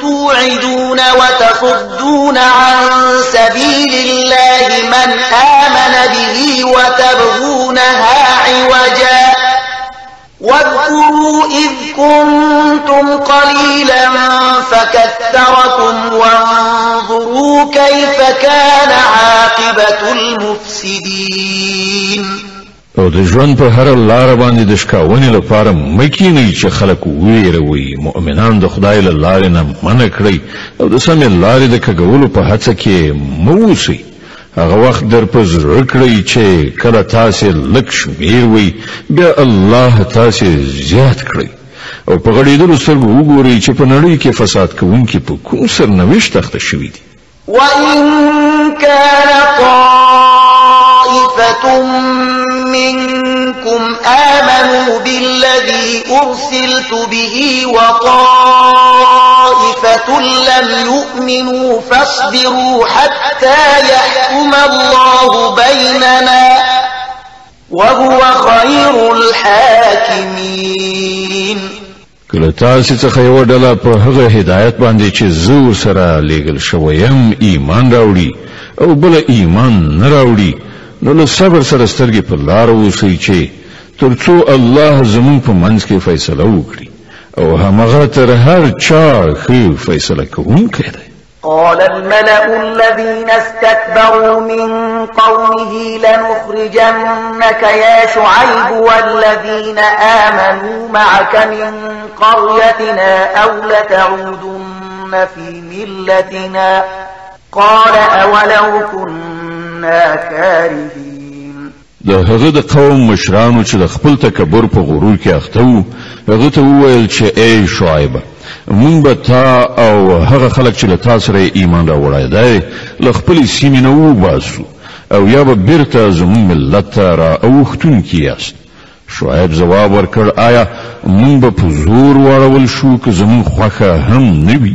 توعدون وتصدون عن سبيل الله من آمن به وتبغونها عوجاً واذكروا إذ كنتم قليلا فكثركم وانظروا كيف كان عاقبة المفسدين او د ژوند په هر لار باندې د شکاونې لپاره مکینی چې خلک ویروي مؤمنان د خدای له لارې نه منع کړی او د سمې لارې د کګولو په هڅه کې موسی هغه وخت در پزړه کړی چې کله تاسو لک شمیر وي بیا الله تاسو زیات کړی او په غړیدلو سره وګورئ چې په نړۍ کې فساد کوونکي په کوم سرنوشت تخته شوي دي وَإِن كَانَ طَائِفَةٌ مِّنكُمْ آمَنُوا بِالَّذِي أُرْسِلْتُ بِهِ وَطَائِفَةٌ لَّمْ يُؤْمِنُوا فَاصْبِرُوا حَتَّى يَحْكُمَ اللَّهُ بَيْنَنَا وَهُوَ خَيْرُ الْحَاكِمِينَ کله تاسو څخه یو ډله په هغه هدایت باندې چې زور سره لېګل شویم ایمان راوړي او بل ایمان نه راوړي نو صبر سره سترګې پر لار اوسئ چې ترڅو الله زمون په منځ کې فیصله وکړي او همغه تر هر چا ښه فیصله کوونکی دی قال الملأ الذين استكبروا من قومه لنخرجنك يا شعيب والذين آمنوا معك من قريتنا أو لتعودن في ملتنا قال أولو كنا كنا كارهين د هغه د قوم مشرانو چې د خپل تکبر په غرور کې اخته وو هغه ته وویل چې ای شعیب مونږ به تا او هغه خلک چې له تا سره ایمان راوړی دی له خپلې سیمې نه وباسو او یا به بیرته زموږ ملت ته را اوښتونکي یاست شعیب جواب ورکړ آیا مونږ به په زور واړول شو که زموږ خوښه هم نه وي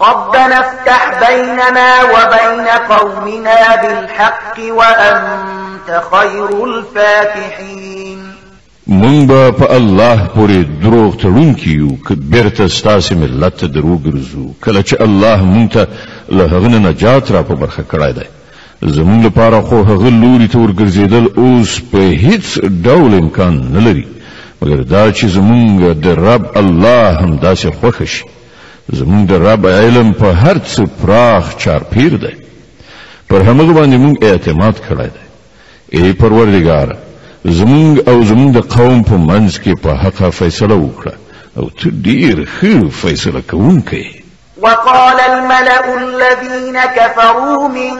ربنا افتح بيننا وبين قومنا بالحق وأنت خير الفاتحين مونږ به په الله پورې دروغ تړونکي یو که بیرته ستاسې ملت ته دروغ ګرځو کله چې الله مونږ ته له هغه نه نجات را په برخه کړی دی زمونږ لپاره خو هغه لوري ته ورګرځېدل اوس په هیڅ ډول امکان نه لري مګر دا چې زمونږ د رب الله هم داسې خوښه شي زمونږ د رب علم په هر څه پراخ چارپیر دی پر همغه باندې مونږ اعتماد کړی دی ای پروردگار زمونږ او زمونږ د قوم په منځ کې په حق فیصله وکړه او ته ډیر ښه فیصله کوونکی وقال الملأ الذين كفروا من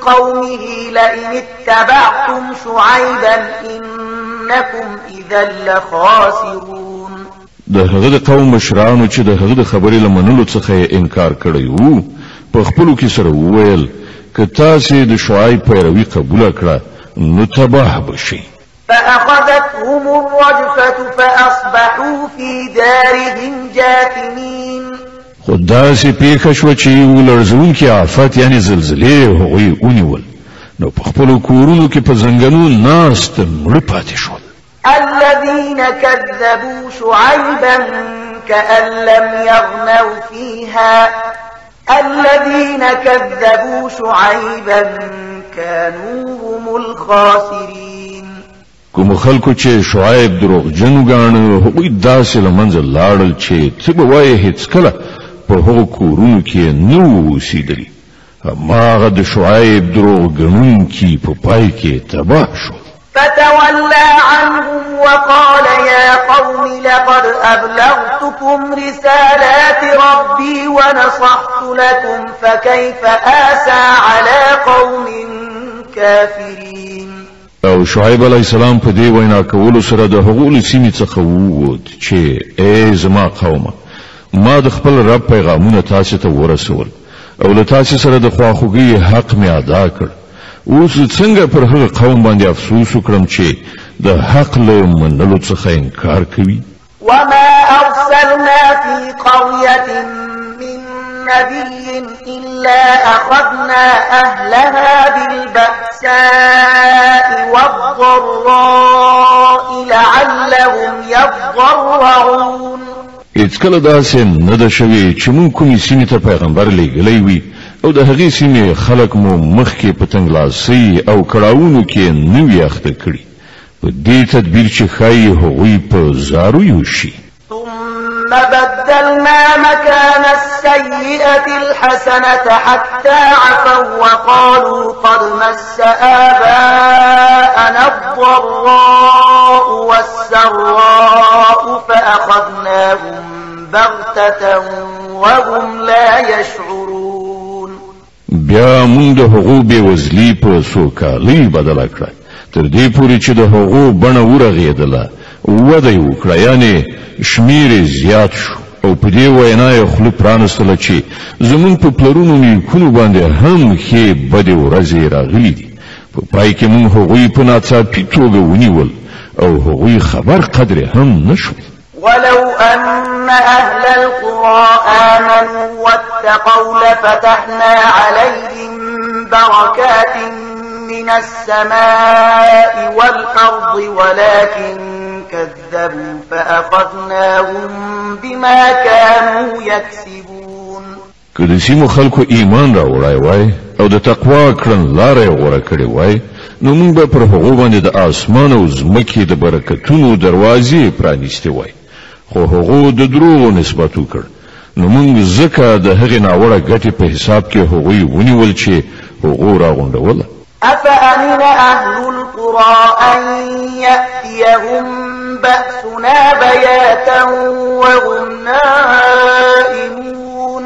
قومه لئن اتبعتم شعيبا إنكم إذا لخاسرون د هغه د قوم مشرانو چې د هغه د خبرې لمنلو څخه یې انکار کړی وو په خپلو کې سره وویل که تاسې د شعایب پیروي قبوله کړه نو تباه بشي فأخذتهم الرجفة فأصبحوا في دارهم جاثمين خو داسې پیښه شوه چې ولړزوونکې آفت یعنې زلزلې هغوی ونیول نو په خپلو کورونو کې په زنګنو ناست مړه پاتې شول الذين كذبوا شعيبا كأن لم يغنوا فيها الذين كذبوا شعيبا كانوا هم الخاسرين كم خلقو چه شعیب دروغ جنو گانو حقوی داسې لمنځه لاړل چه څه به وایي کلا پا حقو هغو کورونو کې نو اوسېدلي هماغه د شعیب دروغ کی پا پای کی تباه شو فتولى عنهم وقال يا قوم لقد أبلغتكم رسالات ربي ونصحت لكم فكيف آسى على قوم كافرين او شعیب عليه السلام په دې وینا کولو سره د حقوق سیمې څخه ووت چې ای زما قومه ما د خپل رب پیغامونه تاسو ته ورسول او له تاسو سره د خواخوږي حق می ادا کړ اوس څنګه پر هغه قوم باندې افسوس وکړم چې د حق له منلو څخه انکار کوي وما ارسلنا في قريه من نبي الا اخذنا اهلها بالباساء والضراء لعلهم يضرعون هیڅ کله داسې نه ده شوې چې موږ کومې سیمې ته پیغمبر لیږلی وي او د هغې سیمې خلک مو مخکې په تنګلاسۍ او کړاوونو کې نه اخته کړي په دې تدبیر چې ښایي هغوی په زارو یوشي ثم بدلنا مكان السيئة الحسنة حتى عفوا وقالوا قد مس آباءنا الضراء والسراء فأخذناهم بغتة وهم لا يشعرون بیا موږ د هغو بې وزلي په سوکالۍ بدله کړه تر دې پورې چې د هغو بڼه ورغېدله وده یې وکړه یعنې شمیر زیات شو او په دې وینا یې خوله پرانستله چې زمون په پلرونو نیکونو باندې هم ښې بدې ورځې راغلي دي په پای کې موږ هغوی په ناڅاپي توګه ونیول او هغوی خبر قدرې هم نشول ولو ان أن أهل القرى آمنوا واتقوا لفتحنا عليهم بركات من السماء والأرض ولكن كذبوا فأخذناهم بما كانوا يكسبون که د سیمو خلکو ایمان را وړای وای او د تقوا کړن لارې غوره کړې وای نو موږ به پر هغو باندې د اسمان او ځمکې د برکتونو دروازې پرانیستې وای خو هغه د دروغو نسبت وکړ نو موږ زکه د هغې ناوړه ګټې په حساب کې هغوی ونیول چې هغو راغونډوله أفأمن أهل القرى أن يأتيهم بأسنا بياتا وهم نائمون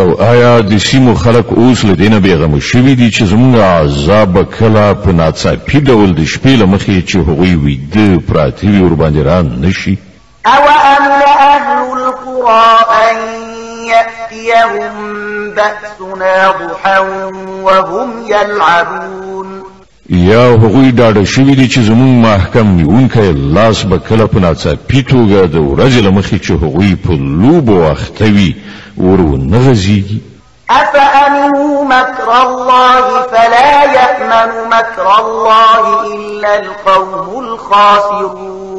او آیا د سیمو خلق اوس له دینه بیغمه شوي دي چې زموږ عذاب کله په ناڅاپي ډول د شپې له مخې چې هغوی ویده پراته وي ورباندې را نشي أَوَأَمِنَ أَهْلُ الْقُرَىٰ أَن يَأْتِيَهُم بَأْسُنَا ضُحًى وَهُمْ يَلْعَبُونَ يا هوي ډاډه شوي دي چې زموږ محکم نیونکی لاس به کله په ناڅاپي توګه د ورځې له مخې چې هغوی أفأمنوا مكر الله فلا يأمن مكر الله إلا القوم الخاسرون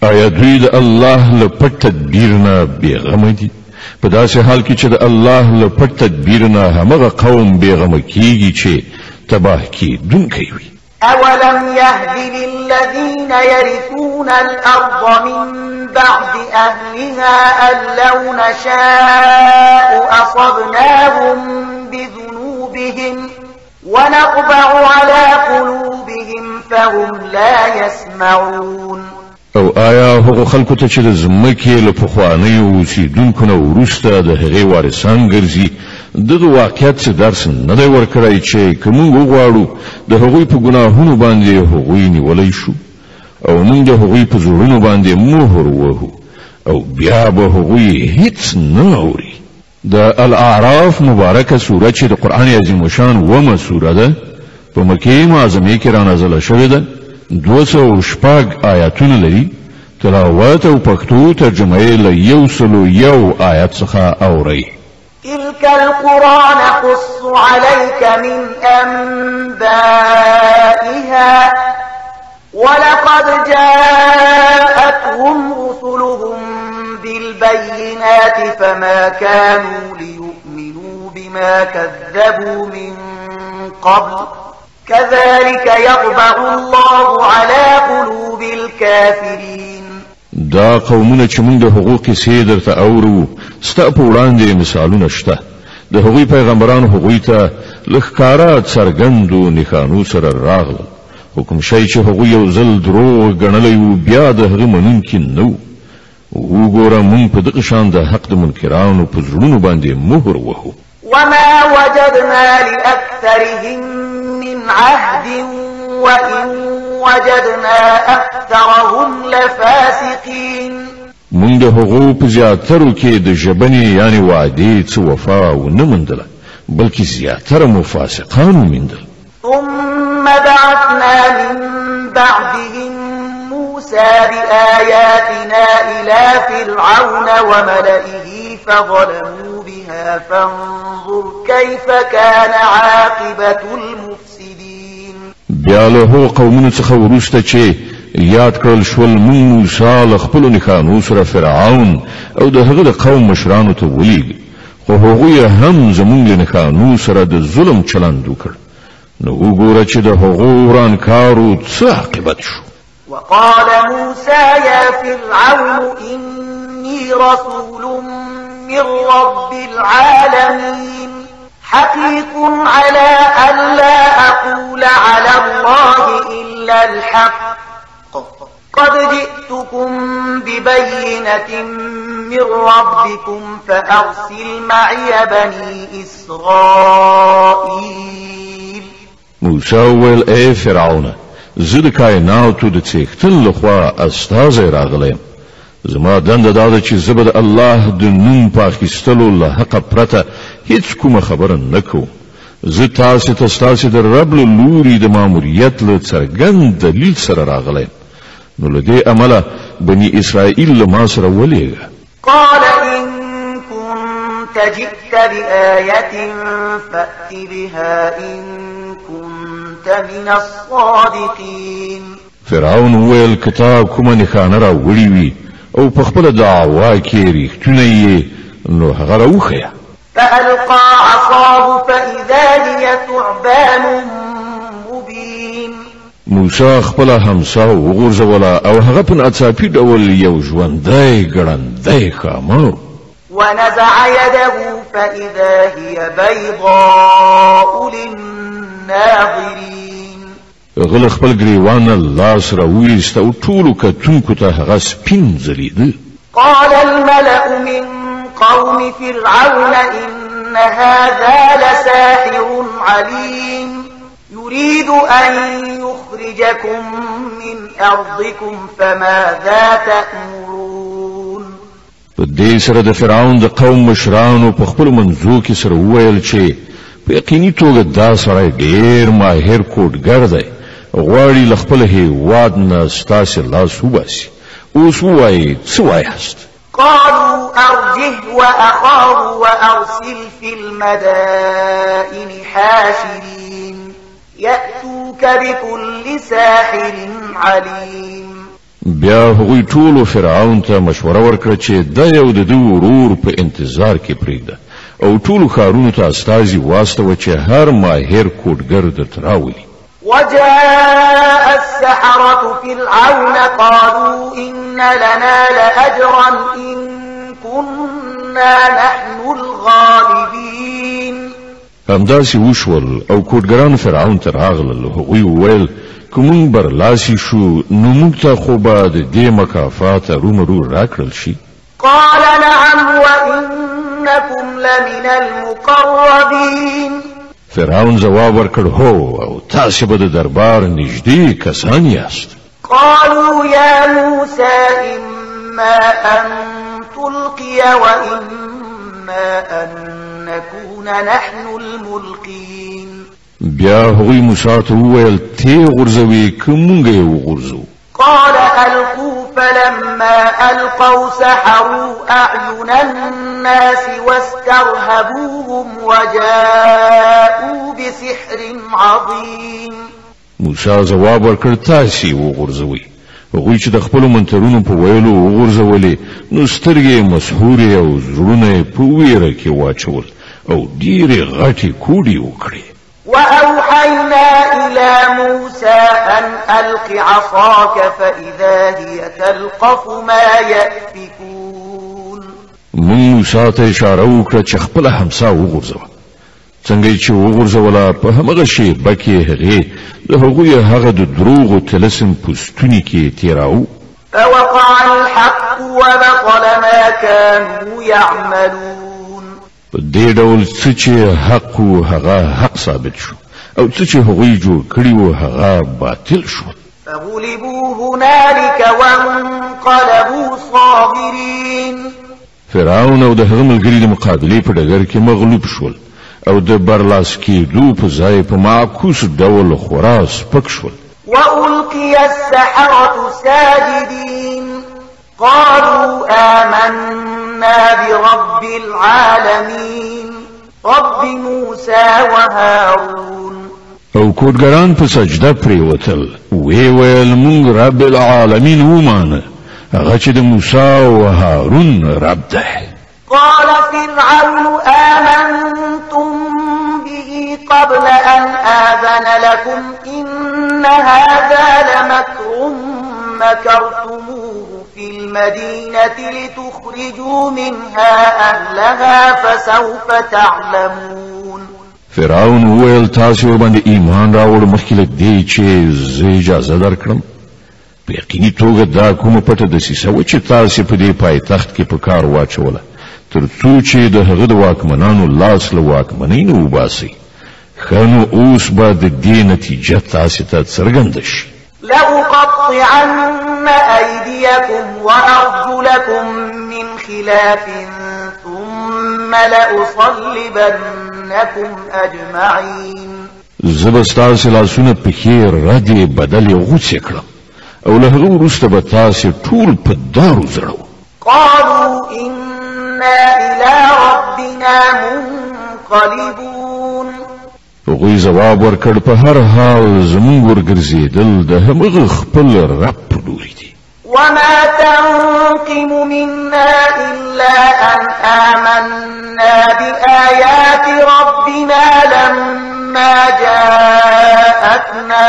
آیا دوی د الله له پټ تدبیر نه بیغمه دي په داسې حال کې چې د الله له پټ تدبیر نه همغه قوم بیغمه کیږي چې تباه کیدونکی وي أولم يهد للذين يرثون الأرض من بعد أهلها أن لو نشاء أصبناهم بذنوبهم ونقبع على قلوبهم فهم لا يسمعون او آیا هغو خلکو ته چې د ځمکې له پخوانیو اوسېدونکو نه وروسته د هغې وارثان ګرځي دغه واقعیت څه درس نه دی ورکړی چې که موږ وغواړو د هغوی په ګناهونو باندې هغوی نیولی شو او موږ د هغوی په زړونو باندې مهر وهو او بیا به هغوی هیڅ نه اوري د الاعراف مبارکه سوره چې د قرآن عظیم شان ومه سوره ده په مکې معظمې کې را نازله شوې ده دوسو شپاگ آیاتون لری تلاوات و پښتو ترجمه لیو سلو یو آیات سخا او ری تلك القرآن قص عليك من أنبائها ولقد جاءتهم رسلهم بالبينات فما كانوا ليؤمنوا بما كذبوا من قبل كذلك يطبع الله على قلوب الكافرين دا قومونه چې موږ د حقوق سي درته اورو ستا په وړاندې مثالونه شته د هغوی پیغمبرانو هغوی ته لخکارا څرګندو نښانو سره راغلل حکم شي چې هغوی یو ځل دروغ ګڼلی وو بیا د هغه منونکي نه وو وګوره موږ په دغه شان د حق د منکرانو په زړونو باندې مهر وهو وما وجدنا لأکثرهم من عهد وإن وجدنا أكثرهم لفاسقين مونږ د هغو په زیاترو کې د ژبنې یعنی وعدې څه وفا ونه موندله بلکې زیاتره مو فاسقان ثم بعثنا من بعدهم موسى بآياتنا إلى فرعون وملئه فظلموا بها فانظر كيف كان عاقبة المفسدين بیا له هو قومونو څخه ورسته چې یاد کړل شول مون موسی له خپل نخانو سره فرعون او د هغه د قوم مشرانو ته ولیږ خو هغوی هم زمونږ له نخانو سره د ظلم چلند وکړ نو وګوره چې د هغو ورانکارو څه عاقبت شو وقال موسى يا فرعون إني رسول من رب العالمين حقيق على أن لا أقول على الله إلا الحق قد جئتكم ببينة من ربكم فأرسل معي بني إسرائيل موسى ويل اي فرعون زد د کایناتو د څښتن لخوا استازه راغلين زما دند داده چې زبد الله د نوم پاکستلو له حق پرته هیڅ کومه خبره نکو زه تاسو ته تاسو د رب له لوري د ماموریت له څرګند دلیل سره راغلی نو له دې عمله بني اسرائیل له ما سره ولېږه قال ان كنت جئت بآية فأت بها إن كنت من الصادقين فرعون ویل کتاب کومه نښانه راوړې وي او په خپله دعوا کې ریښتونه یې نو هغه راوښیه فألقى عصاه فإذا هي ثعبان مبين موسى خبلا همسا وغرز ولا او هغبن أتابي دول يوجوان داي قران داي ښامار ونزع يده فإذا هي بيضاء للناظرين غل خپل ګریوان لاس را ویست او ټولو کتونکو ته قال الملأ من قوم فرعون إن هذا لساحر عليم يريد أن يخرجكم من أرضكم فماذا تأمرون په دې سره فرعون د قوم مشرانو په خپل منځو کې سره وویل چې په یقیني توګه دا سړی ډېر ماهر کوډګر دی غواړي له خپل هیواد نه ستاسې لاس وباسي اوس قالوا أرجه وأخاه وأرسل في المدائن حاشرين يأتوك بكل ساحر عليم بیا هغوی ټولو فرعون ته مشوره ورکړه چې د یو د دوی ورور په انتظار کې پریږده او ټولو ښارونو ته استازي واستوه چې هر ماهر کوډګر درته راولي وجاء السحرة فرعون قالوا إن لنا لأجرا إن كنا نحن الغالبين همداسې وشول او كورجران فرعون تر راغلل هغوی وویل که برلاسي شو نو موږ ته خو مکافات رومرو راکړل شي قال نعم وإنكم لمن المقربين فرعون جواب ورکړ هو او تاسو به د دربار نږدې کسان یاست قالوا يا موسى إما أن تلقي وإما أن نكون نحن الملقين بیا هغوی موسی ته وویل تې غورځوي که مونږ یې وغورځوو قال ألقوا فلما ألقوا سحروا أعين الناس واسترهبوهم وجاءوا بسحر عظيم موسی جواب ورکړ تاسو وګورځوي هغوی چې د خپلو منترونو په ویلو وغورځولې نو سترګې مسحورې او زړونه یې په ویره کې واچول او ډېرې غټې کوډې وکړې وأوحينا إلى موسى أن ألق عصاك فإذا هي تلقف ما يأفكون موسى تشاروك تشخبل حمسا چې څنګه چې وګورځولا په همغه شی بکې هغې د هغوی هغه د او تلسم په کې تیراو فوقع الحق وبطل ما كانوا يعملون په دې ډول څه چې حق وو هغه حق ثابت شو او څه چې هغوی جوړ کړي وو هغه باطل شو فغلبوا هنالك وانقلبوا صاغرين فرعون او د هغه ملګري د مقابلې په ډګر کې مغلوب شول او د برلاس کېدو په ځای په معکوس ډول خورا سپک شول وألقي السحرة ساجدين قالوا آمنا آمنا برب العالمين رب موسى وهارون او کوټګران پس سجده پریوتل وی ویل مونږ رب العالمین ومان هغه موسى وهارون موسی هارون رب ده قال فرعون آمنتم به قبل أن آذن لكم إن هذا لمكر مكرتموه في المدينة لتخرجوا منها أهلها فسوف تعلمون فرعون ویل تاسو باندې ایمان راوړ مخکې لک دی چې زه اجازه درکړم په یقیني توګه دا کومه پټه دسیسه و چې تاسو په دې پایتخت کې په کار واچوله تر څو چې د هغه د واکمنانو لاس له واکمنینو وباسي ښه نو اوس به د دې نتیجه تاسو ته څرګنده شي لأقطعن أيديكم وأرجلكم من خلاف ثم لأصلبنكم أجمعين زبستاس لاسونه پخې ردی بدل یو غوڅې او له هغه وروسته طول تاسې زرو قالوا إنا إلى ربنا منقلبون هغوی جواب ورکړ پا هر حال زمون زموږ ورګرځېدل د همغه خپل رب پلوری دی وما تنقم منا إلا أن آمنا بآيات ربنا لما جاءتنا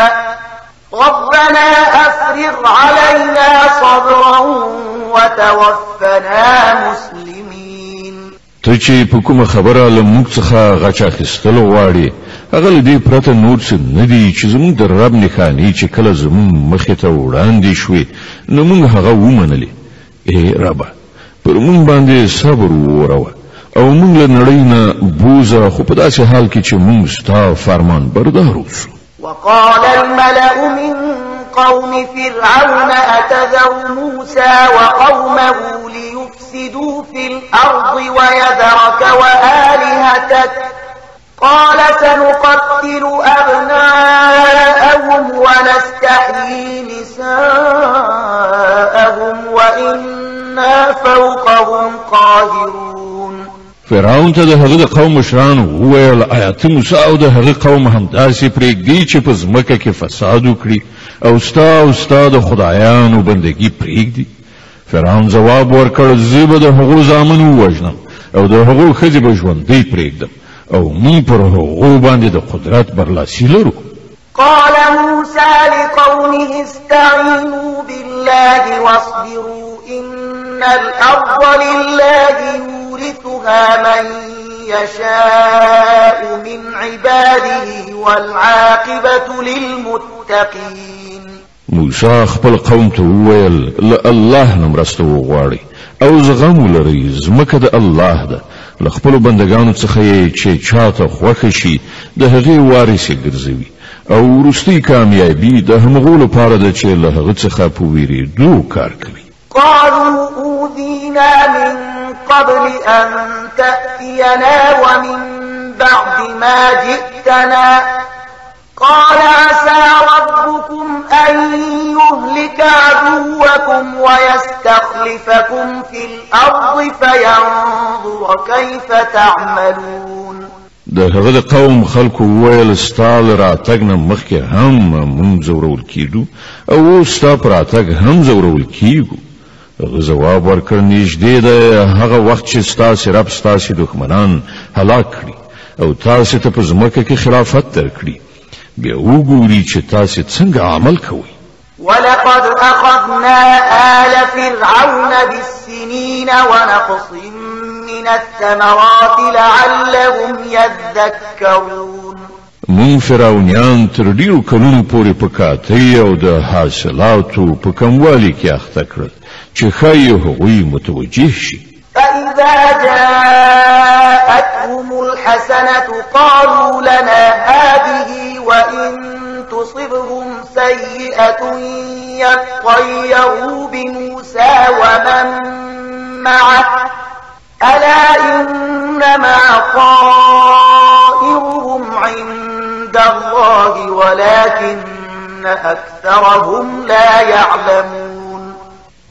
ربنا أفرغ علينا صبرا وتوفنا مسلمين تجي بكم په کومه خبره له موږ څخه هغه له دې پرته نور څه نه دي چې زمونږ د رب نښانې چې کله زمونږ مخې ته وړاندې شوې نو موږ هغه ومنلې ای ربه پر موږ باندې صبر ووروه او موږ له نړۍ نه بوزه خو په داسې حال کې چې موږ ستا فرمان بردار اوسو وقال الملأ من قوم فرعون أتذر موسى وقومه ليفسدوا في الأرض ويذرك وآلهتك قال سنقتل أبناءهم ونستحيي نساءهم وإنا فوقهم قاهرون فرعون ته د هغه د قوم مشرانو وویل آیات موسی او د هغه قوم هم داسې پرېږدي چې په ځمکه کې فساد وکړي او ستا او ستا د خدایانو بندگی پرېږدي فرعون ځواب ورکړ زه به د هغو زامن ووژنم او د هغو ښځې به ژوندۍ پرېږدم او مون پر هغو باندې د قدرت برلاسي لرو قال موسى لقومه استعينوا بالله واصبروا إن الأرض لله يورثها من يشاء من عباده والعاقبة للمتقين موسى خپل قوم ته وویل له الله نه مرسته وغواړي او زغم لري ځمکه د الله ده لخپل بندگانو څخه یې چې چاته خوښ شي د هغې وارث ګرځوي او ورستي کامیابی د همغو لپاره ده چې له هغه څخه په ویریدو کار کوي قالوا أوذينا من قبل أن تأتينا ومن بعد ما جئتنا قال عسى ربكم أن يهلك عدوكم ويستخلفكم في الأرض فينظر كيف تعملون د هغه د قوم خلکو ویل ستال راتګ نه مخکې هم مونږ زورول کیدو او ستا پر راتګ هم زورول کیږو هغه جواب ورکړ نږدې د هغه وخت چې ستاسو رب ستاسو دښمنان هلاک کړي او تاسو ته په ځمکه کې خلافت درکړي بیا وګوري چې تاسو څنګه عمل کوئ ولقد أخذنا آل فرعون بالسنين ونقص من الثمرات لعلهم يذكرون من فرعونیان تر ډیرو کلونو پورې په او د حاصلاتو په کموالي کې اخته کړل چې غوي متوجهشي فإذا جاءت تأتهم الحسنة قالوا لنا هذه وإن تصبهم سيئة يطيروا بموسى ومن معه ألا إنما طائرهم عند الله ولكن أكثرهم لا يعلمون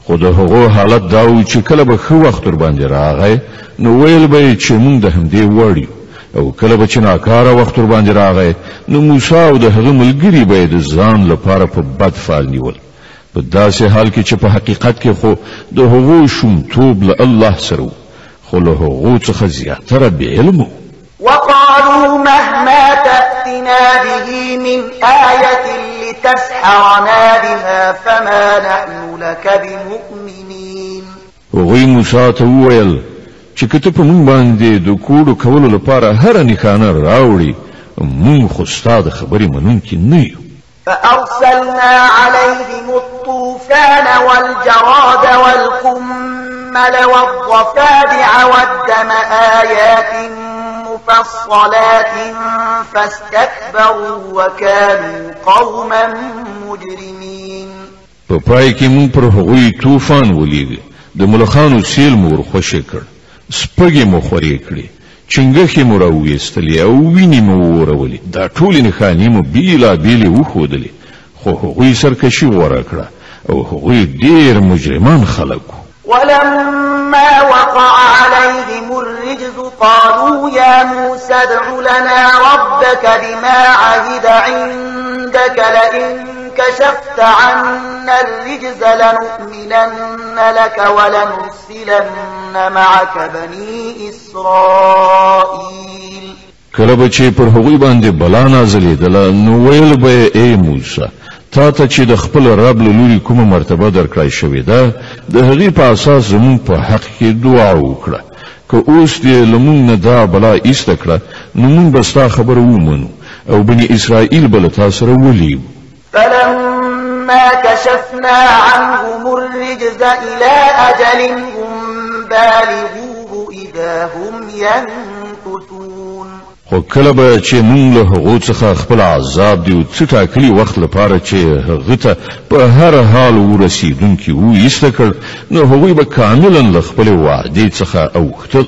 خو د هغو حالت دا و چې کله به ښه وخت ور باندې راغی نو ویل به یې چې موږ د همدې وړ یو او کله به چې ناکاره وخت ور باندې راغی نو موسی او د هغه ملګري به د ځان لپاره په بد فال نیول په داسې حال کې چې په حقیقت کې خو د هغو شومتوب له الله سره خو له هغو څخه زیاتره بېعلمو وقالوا مهما تأتنا به من آية لتسحرنا بها فما نحن لك بمؤمنين په باندې د کوډو کولو لپاره راوړي خو خبرې منونکي نه یو فأرسلنا عليهم الطوفان والجراد والقمل والضفادع والدم آيات مفصلات فاستكبروا وكانوا قوما مجرمين په پای کې مون پر هغوی طوفان ولید د ملخانو سیل مور خوشی کړ سپګې مو خوري کړې چنګخې مو راوېستلې او وینې مو ورولې دا ټولې نښانې مو بیلا بیلې وښودلې خو هغوی سرکشي غوره کړه او هغوی ډیر مجرمان خلک وو ولما وقع عليهم الرجز قالوا يا موسى ادع لنا ربك بما عهد عندك لئن كشفت عنا الرجز لنؤمنن لك ولنرسلن معك بني إسرائيل كربتشي بر هوي پر هغوی باندې بلا نازلېدله نو ویل تا ته چې د خپل رب له لوري کومه مرتبه درکړای شوې ده د هغې په اساس زموږ په حق کې دعا وکړه که اوس دې لمون نه دا بلا ایسته کړه نو موږ به ستا خبره ومنو او بني اسرائیل به له تا سره ولیو فلما کشفنا عنهم الرجز الى اجل هم بالغوه اذا هم ینهون خو کله به چې مونږ له هغو څخه خپل عذاب دی او څه ټاکلي وخت لپاره چې هغه ته په هر حال ورسیدونکي وو ایسته کړ نو هغوی به کاملا له خپل وعدې څخه اوختل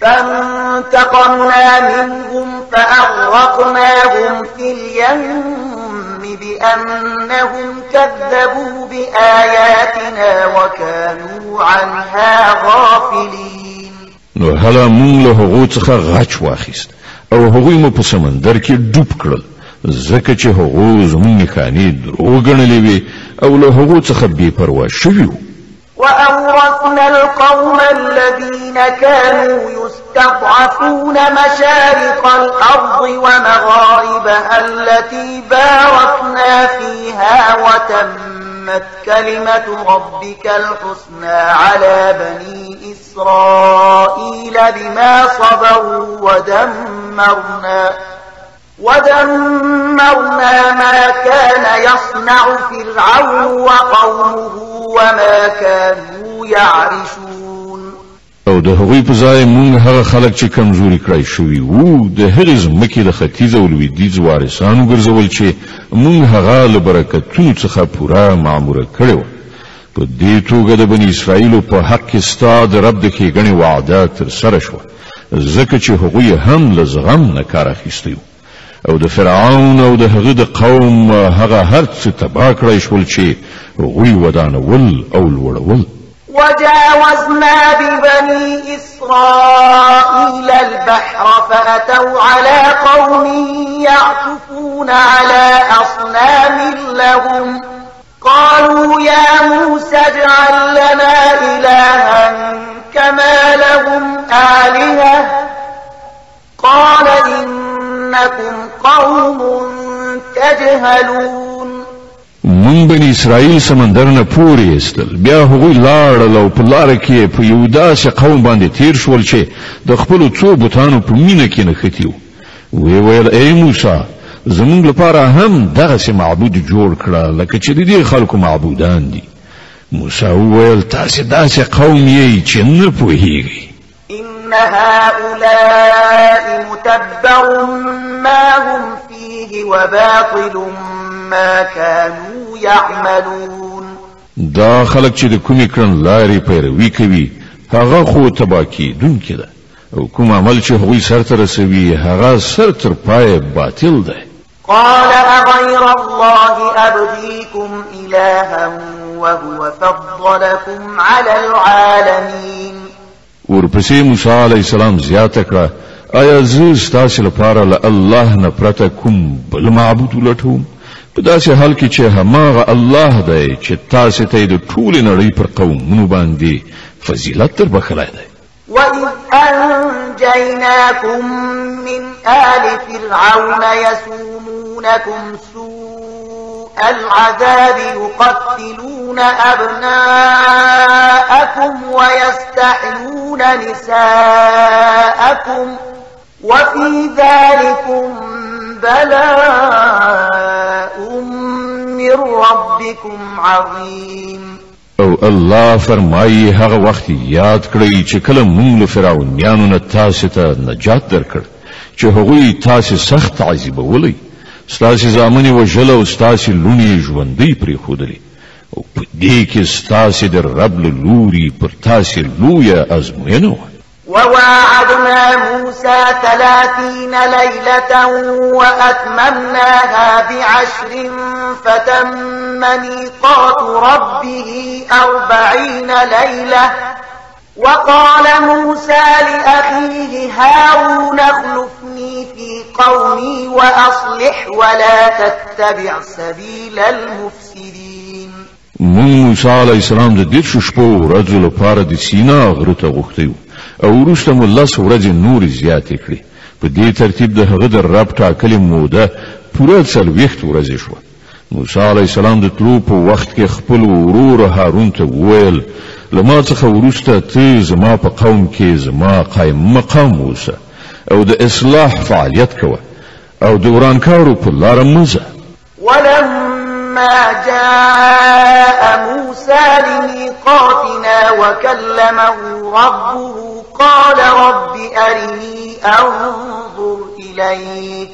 فانتقمنا منهم فأغرقناهم في اليم بأنهم كذبوا بآياتنا وكانوا عنها غافلين نو هلا مونږ له هغو څخه غچ واخیست او هغوی مو په سمندر کې ډوب کړل ځکه چې هغو زموږ نښانې دروغ ګڼلې وې او له هغو څخه بې پروا شوي وو وأورثنا القوم الذين كانوا يستضعفون مشارق الأرض ومغاربها التي باركنا فيها وتمت تمت كلمة ربك الحسنى على بني إسرائيل بما صبروا ودمرنا ودمرنا ما كان يصنع فرعون وقومه وما كانوا يعرشون او د هغوی په ځای مونږ هغه خلک چې کمزوري کړای شوي وو د هغې ځمکې د ختیځ او لویدیځ وارثان وګرځول چې مونږ هغه له برکتونو څخه پوره معموره کړی وو په دې توګه د بني اسرائیلو په حق کې ستا د رب د ښېګڼې وعده ترسره شوه ځکه چې هغوی هم له زغم نه کار اخیستی وو او د فرعون او د هغه د قوم هغه هر څه تباه کړی شول چې هغوی ودانول او لوړول وجاوزنا ببني إسرائيل البحر فأتوا على قوم يعتفون على أصنام لهم قالوا يا موسى اجعل لنا إلها كما لهم آلهة قال إنكم قوم تجهلون مونږ بنی اسرائیل سمندر نه پورې استل بیا هغوی لاړل او په لار کې په یو داسې قوم باندې تیر شول چې د خپل څو بوتانو په مینه کې نښتي وو وی ویل ای موسی زمونږ لپاره هم دغسې معبود جوړ کړه لکه چې د دې خلکو معبودان دي موسی وویل تاسې داسې قوم یې چې نه پوهیږئ إن هؤلاء متبر ما هم فيه وباطل ما كانوا يعملون دا خلق چې د کومې کړن لارې پیروي کوي هغا خو تباكي دون کړه او کوم عمل چه هغوی سر رسوي هغا سر تر پای باطل ده قال أغير الله أبغيكم إلها وهو فضلكم على العالمين ورپسې موسی علی السلام زیاته کړه آیا زه ستاسو لپاره له الله نه پرته کوم بل معبود لټوم په داسې حال کې چې هماغه الله دی چې تاسو ته د ټول نړۍ پر قومونو باندې فضیلت در بخلای دی وَإِذْ أَنْجَيْنَاكُمْ مِنْ آلِ فِرْعَوْنَ يَسُومُونَكُمْ سُوءَ العذاب يقتلون أبناءكم ويستحيون نساءكم وفي ذلكم بلاء من ربكم عظيم او الله فرمایي هغه وخت یاد کړئ چې کله موږ له فرعونانو نه تاسو ته نجات درکړ چې هغوی تاسو سخت عذابولئ ستاسی زامنی یې وژل او ستاسې لوڼې ژوندۍ پرېښودلې او په دې کې ستاسې د رب له لوري پر تاسې لویه ازموینه وه وواعدنا موسى ثلاثين ليلة وأتممناها بعشر فتم ميقات ربه أربعين ليلة وقال موسى لأخيه هارون اخلفني في قومي وأصلح ولا تتبع سبيل المفسدين مون موسی علی السلام د دیر شپو ورځو لپاره د سینا غره ته غوښتیو او وروسته مو لس ورځې نور زیاتې کړې په دې ترتیب د هغه د رب ټاکلې موده پوره څلوېښت ورځې شوه موسی علی السلام د تلو په وخت کې خپل ورور هارون ته وویل لما څخه وروسته ته زما په قوم کې زما قائم مقام اوسه او د اصلاح فعالیت کوه او د ورانکارو په لاره مزه ولما جاء موسى لميقاتنا وكلمه ربه قال رب أرني أنظر إليك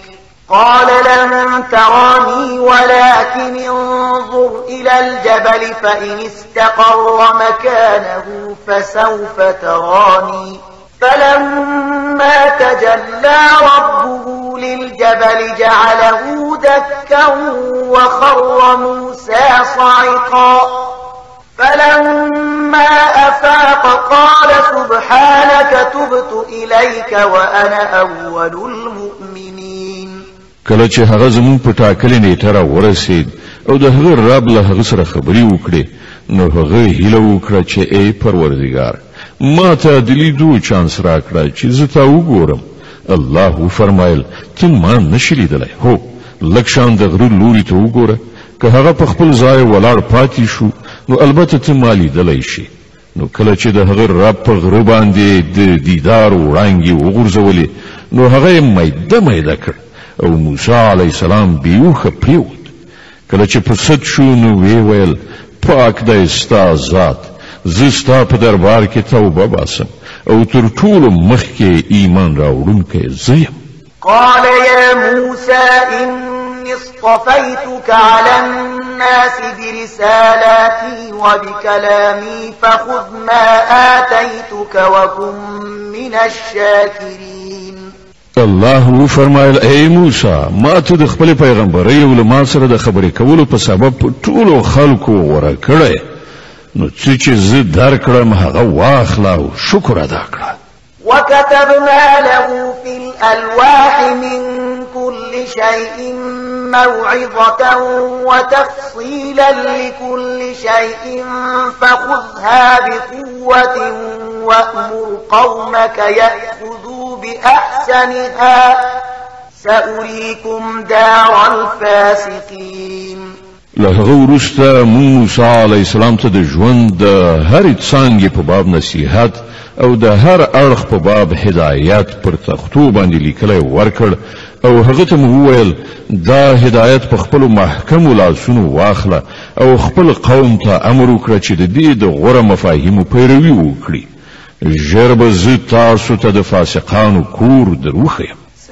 قال لن تراني ولكن انظر إلى الجبل فإن استقر مكانه فسوف تراني فلما تجلى ربه للجبل جعله دكا وخر موسى صعقا فلما أفاق قال سبحانك تبت إليك وأنا أول المؤمنين کله چې هغه زمون په ټاکلې ورسید او د هغه رب له هغه سره نو هغه هیله وکړه چې ای پروردګار ما ته د لیدو چانس راکړه چې زه تا وګورم الله فرمایل ته ما نشې لیدلی هو لږ شان د غره لوري ته وګوره که هغه په خپل ځای ولاړ پاتې شو نو البته ته ما لیدلی شي نو کله چې د هغه رب په غره باندې د دیدار وړانګې وغورځولې نو هغه یې میده میده کړ او موسی علیه السلام بیوخه پریوت کله چې په سد شو نو وی ویل پاک دی ستا ذات زه ستا په دربار کې توبه باسم او تر ټولو مخکې ایمان راوړونکی زه یم قال يا موسى إني اصطفيتك على الناس برسالاتي وبكلامي فخذ ما آتيتك وكن من الشاكرين الله فرمایل اے موسی ما ته د خپل پیغمبري او ما سره د خبرې کولو په سبب ټولو خلکو ورکړې نو څه چې زه درکړم هغه واخله او شکر ادا کړه وكتبنا له في الألواح من كل شيء موعظة وتفصيلا لكل شيء فخذها بقوة وأمر قومك يأخذوا بأحسنها سأريكم دار الفاسقين له هغه وروسته مونږ موسی علی السلام ته د ژوند د هرې څانګې په باب نصیحت او د هر اړخ په باب هدایت پر تختو باندې لیکلی ورکړ او هغه ته مو وویل دا هدایت په خپل محکم لاسونو واخله او خپل قوم ته امر وکړه چې د دې د غوره مفاهیمو پیروي وکړي ژر به زه تاسو ته د فاسقانو کور دروخیم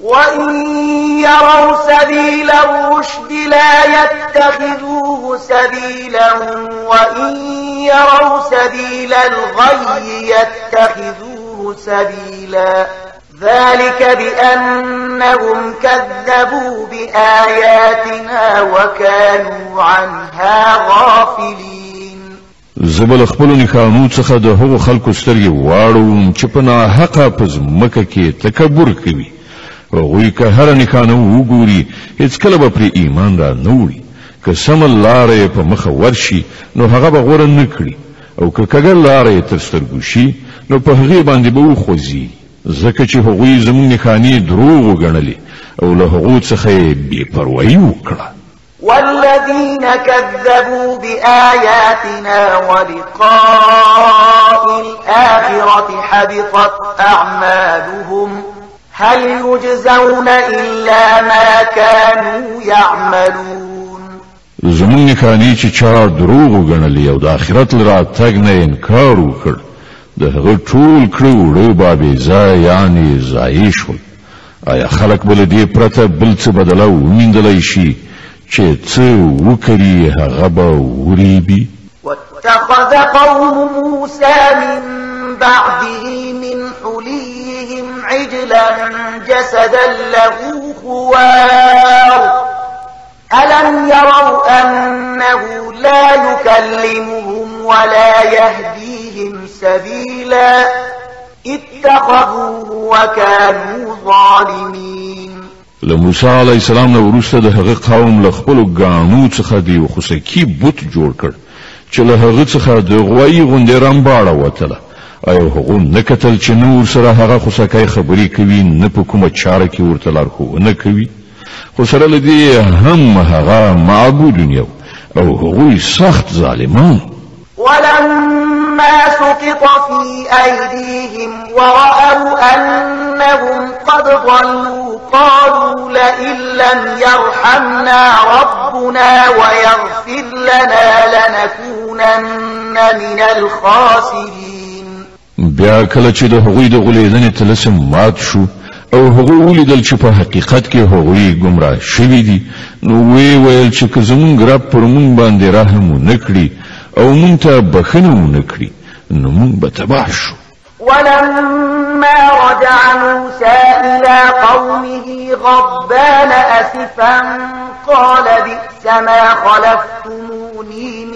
وإن يروا سبيل الرشد لا يتخذوه سبيلا وإن يروا سبيل الغي يتخذوه سبيلا ذلك بأنهم كذبوا بآياتنا وكانوا عنها غافلين زبل خپل نکانو څخه د هغو خلکو سترګې واړو چې په ناحقه په ځمکه کې تکبر کوي هغوی که هر نکانه وګوري هیڅ کله به پر ایمان را نوړي که سم لارې په مخه ورشي نو هغه به غوره نکړي او که کګل لارې تر سترګو شي نو په هغه باندې به وخوځي ځکه چې هغوی زموږ نکانې دروغ وګڼلې او له هغو څخه یې بې پروایي وکړه والذين كذبوا بآياتنا ولقاء الآخرة حبطت أعمالهم هل يجزون إلا ما كانوا يعملون زمون نکانی چې چا دروغ وګڼلی او دا آخرت لرا تګ نه انکار وکړ د هغه ټول کړو وړو بابې ځای یعنی ځای شول آیا خلک بل دې پرته بل څه بدله چه چه چې څه وکړي هغه به وریبي واتخذ قوم موسى من بعده من حلي عجلا جسدا له خوار ألم يروا أنه لا يكلمهم ولا يهديهم سبيلا اتخذوه وكانوا ظالمين لموسى عليه السلام نو ورسته هغه قوم لخبل خپل ګانو څخه دی خو سکی بوت جوړ کړ چې له هغه څخه د غوی رم رمباړه وتله ایو هغه نکتل چه نور نو سره هغه خوسکای خبرې کوي نه په کومه چاره کې ورته لارښوونه کوي خو سره لدی هم هغه معبودون یو او هغوی سخت ظالمان ولما سقط في أيديهم ورأوا أنهم قد ضلوا قالوا لئن لم يرحمنا ربنا ويغفر لنا لنكونن من الخاسرين بیا کله چې د هغوی د غولیدنې تلسم مات شو او هغوی ولیدل چې په حقیقت کې هغوی گمراه شوي دي نو وی ویل چې که زمونږ رب پر مونږ باندې رحم ونه کړي او مونږ ته بخښنه ونه کړي نو مونږ به تباه شو ولما رجع موسى إلى قومه غضبان أسفا قال بئس ما خلفتموني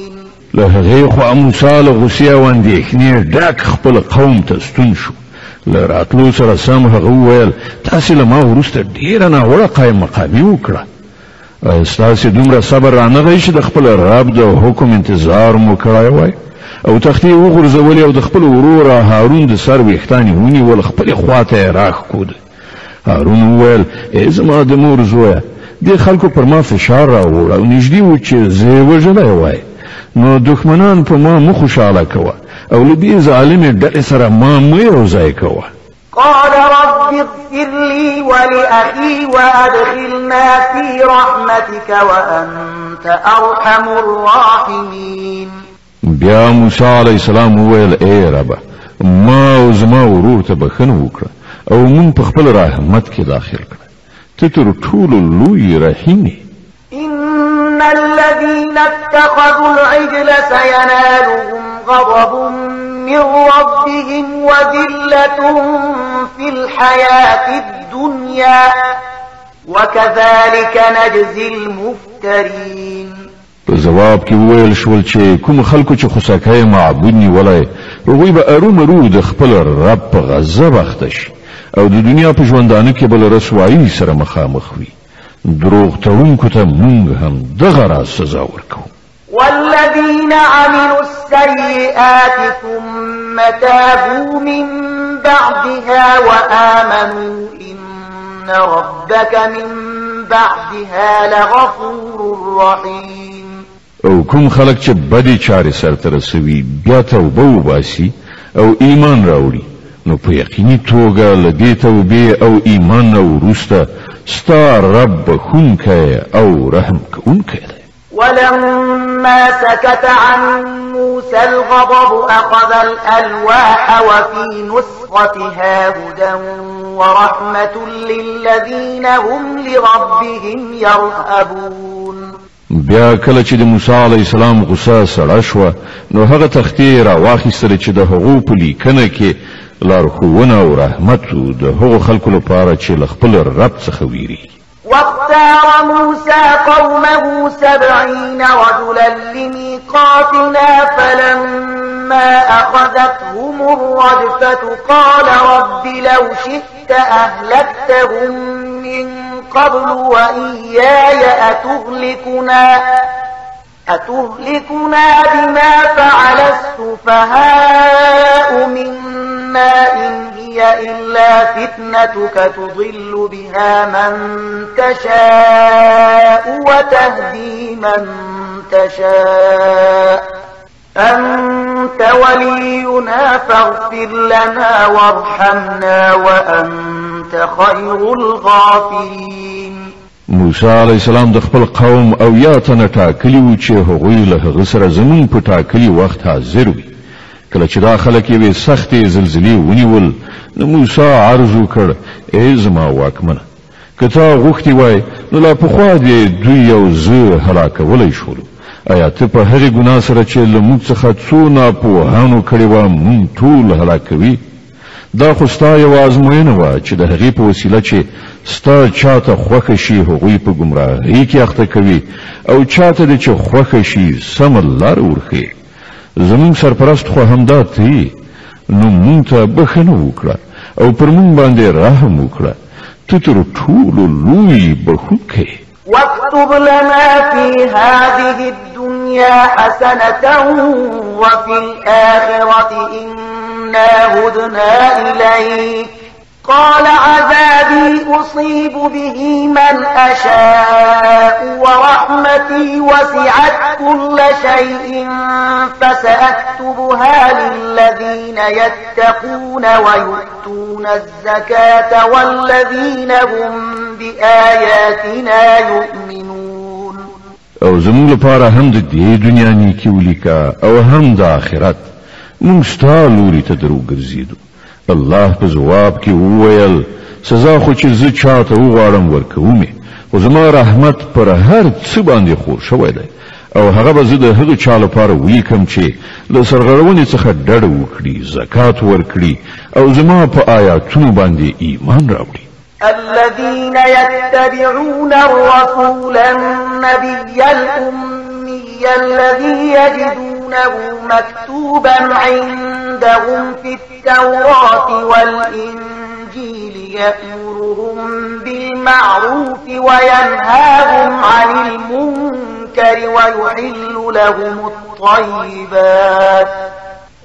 له هغې خوا موسی له غوسې او اندېښنې ډک خپل قوم ته ستون شو له راتلو سره سم هغه وویل تاسې له ما وروسته ډېره ناوړه قایم مقامي وکړه ستاسې دومره صبر رانغی چې د خپل رب د حکم انتظار مو کړی وای او تختې وغورځولې او د خپل ورور هارون د سر ویښتان یې ونیول خپلې خواته یې راښکود هارون وویل ای زما د مور زویه دې خلکو پر ما فشار راوړ او نږدې و چې زه یې وژلی وای نو دښمنان په ما مخوشاله کوه او لدې ظالمې ډلې سره ما مه یو ځای کوه قال رب اغفر لي ولأخي وأدخلنا في رحمتك وأنت أرحم الراحمين بیا موسی علیہ السلام وویل اے رب ما او زما ورور ته بخنه وکړه او مون په خپل رحمت کې داخل کړه ته تر ټولو لوی رحیم إن الذين اتخذوا العجل سينالهم غضب من ربهم وذلة في الحياة الدنيا وكذلك نجزي المفترين جواب کې ویل شول چې کوم خلکو چې خوساکه معبود نیولای هغوی به ارومرو د خپل رب په غضب اخته او د دنیا په ژوندانه کې بل رسوایی سره مخامخ وي دروغ تونکو ته مونږ هم دغه راز سزا ورکو والذين عملوا السيئات ثم تابوا من بعدها وآمنوا إن ربك من بعدها لغفور رحيم او کوم خلق چې بدی چارې سرته رسوي بیا توبه وباسي او ایمان راوړي نو په یقیني توګه لدې توبې او ایمان نه وروسته ستا رب بخونکی او رحم کوونکی دی ولما سكت عن موسى الغضب أخذ الألواح وفي نسختها هدى ورحمة للذين هم لربهم يرهبون بیا کله چې د موسی علی السلام غصه سړه شوه نو هغه تختې را واخیستله چې د هغو په لیکنه کې لارښوونه او رحمت د هغو خلکو لپاره چې له خپل رب څخه ویری واختار موسى قومه سبعين رجلا لميقاتنا فلما أخذتهم الرجفة قال رب لو شئت أهلكتهم من قبل وإياي أتهلكنا أتهلكنا بما فعل السفهاء منا ما إن هي إلا فتنتك تضل بها من تشاء وتهدي من تشاء أنت ولينا فاغفر لنا وارحمنا وأنت خير الغافرين موسى عليه السلام دخل خپل قوم او ياتنا تاكلي وچه غيله غسر زمين پتاكلي وقتها زروي کله چې دا خلک یې سختې زلزلې ونیول نو موسی عرض وکړ ای زما واکمنه که تا غوښتي وای نو لا پخوا دې دوی یو زه هلاکولی شولو آیا ته په هغې ګناه سره چې له موږ څخه څو ناپوهانو کړې وه موږ ټول هلاکوي دا خو ستا یوه ازموینه وه چې د هغې په وسیله چې ستا چاته خوښه شي هغوی په ګمراهۍ کې اخته کوي او چاته دې چې خوښه شي سمه لاره ورښیي زمونږ سرپرست خو همدا ته نو مونږ ته وکړه او پر مونږ باندې رحم وکړه ته تر ټولو لوی بښونکی واكتب لنا في هذه الدنيا حسنة وفي الآخرة إنا هدنا إليك قال عذابي أصيب به من أشاء ورحمتي وسعت كل شيء فسأكتبها للذين يتقون ويؤتون الزكاة والذين هم بآياتنا يؤمنون او زمون لپاره هم د دې دنیا نیکی ولیکا او هم د آخرت موږ ته لوري الله په جواب کې وویل سزا خو چې زه چاته وغواړم ورکوم خو زما رحمت پر هر څه باندې خور شوی دی او هغه به زه د هغو چا لپاره ولیکم چې له سرغړونې څخه ډډه وکړي زکات ورکړي او زما په آیاتونو باندې ایمان راوړي الذين يتبعون الرسول النبي الأمي الوصي الذي يجدونه مكتوبا عندهم في التوراة والإنجيل يأمرهم بالمعروف وينهاهم عن المنكر ويحل لهم الطيبات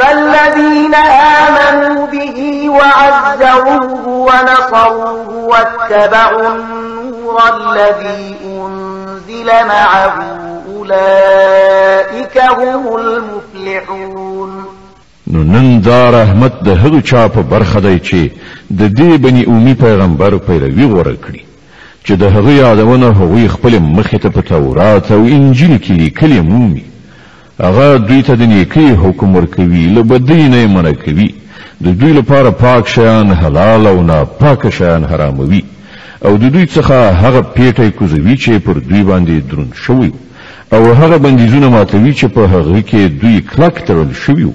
فالذين آمنوا به وعزروه ونصروه واتبعوا النور الذي أنزل معه أولئك هم المفلحون نو نن دا رحمت د هغو چا په برخه دی چې د دې بني اومي پیغمبر پیروي غوره کړي چې د هغو یادونه هغوی خپل مخې ته په تورات او انجیل کې لیکلي مومي هغه دوی ته د نیکی حکم ورکوي له بدی نه منع کوي د دوی لپاره پاک شیان حلال او ناپاک شیان حراموي او د دوی څخه هغه پیټه کوزوي چې پر دوی باندې درون شوی او هغه بندیزونه ماتوي چې په هغه کې دوی کلک تړل شوی وو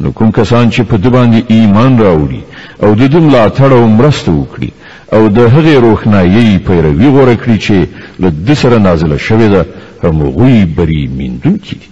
نو کوم کسان چې په د باندې ایمان راوړي او د دم لا تړو مرسته وکړي او د هغې روښنايي پیروي غوړه کړی چې له د سره نازله شوې ده هم غوي بری میندونکي دي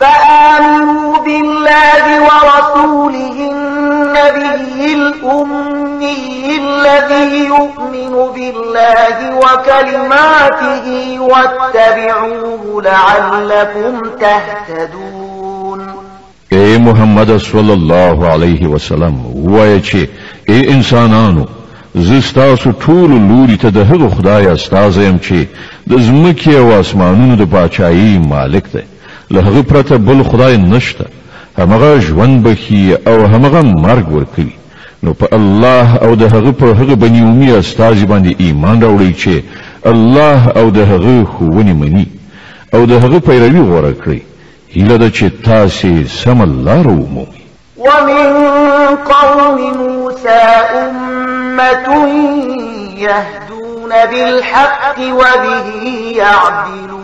فآمنوا بالله ورسوله النبي الأمي الذي يؤمن بالله وكلماته واتبعوه لعلكم تهتدون اے محمد صلی الله علیه وسلم وایي چې اے انسانانو زستاسو ټول لوري ته د هغه خدای استاد يم چې د زمکه او اسمانونو د بادشاہي مالک دی له هغه پرته بل خدای نشته همغه ژوند بخي او همغه مرګ ورکوي نو په الله او د هغه په هغه بنی اومي استاج باندې ایمان راوړي چې الله او د هغه خوونی مني او د هغه پیروي غوړه کړی هیله ده چې تاسو سم الله رومومي ومن قوم موسى أمة يهدون بالحق وبه يعدلون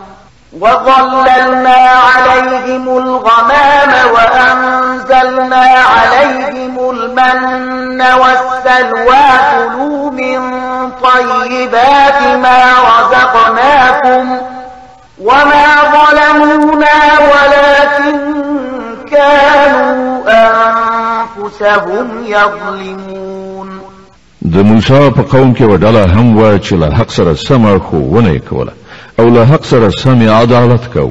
وظللنا عليهم الغمام وأنزلنا عليهم المن والسلوى كلوا من طيبات ما رزقناكم وما ظلمونا ولكن كانوا أنفسهم يظلمون د موسی په قوم کې وډاله هم و چې له حق سره سم خو ونه کوله او له حق سره سمې عدالت کو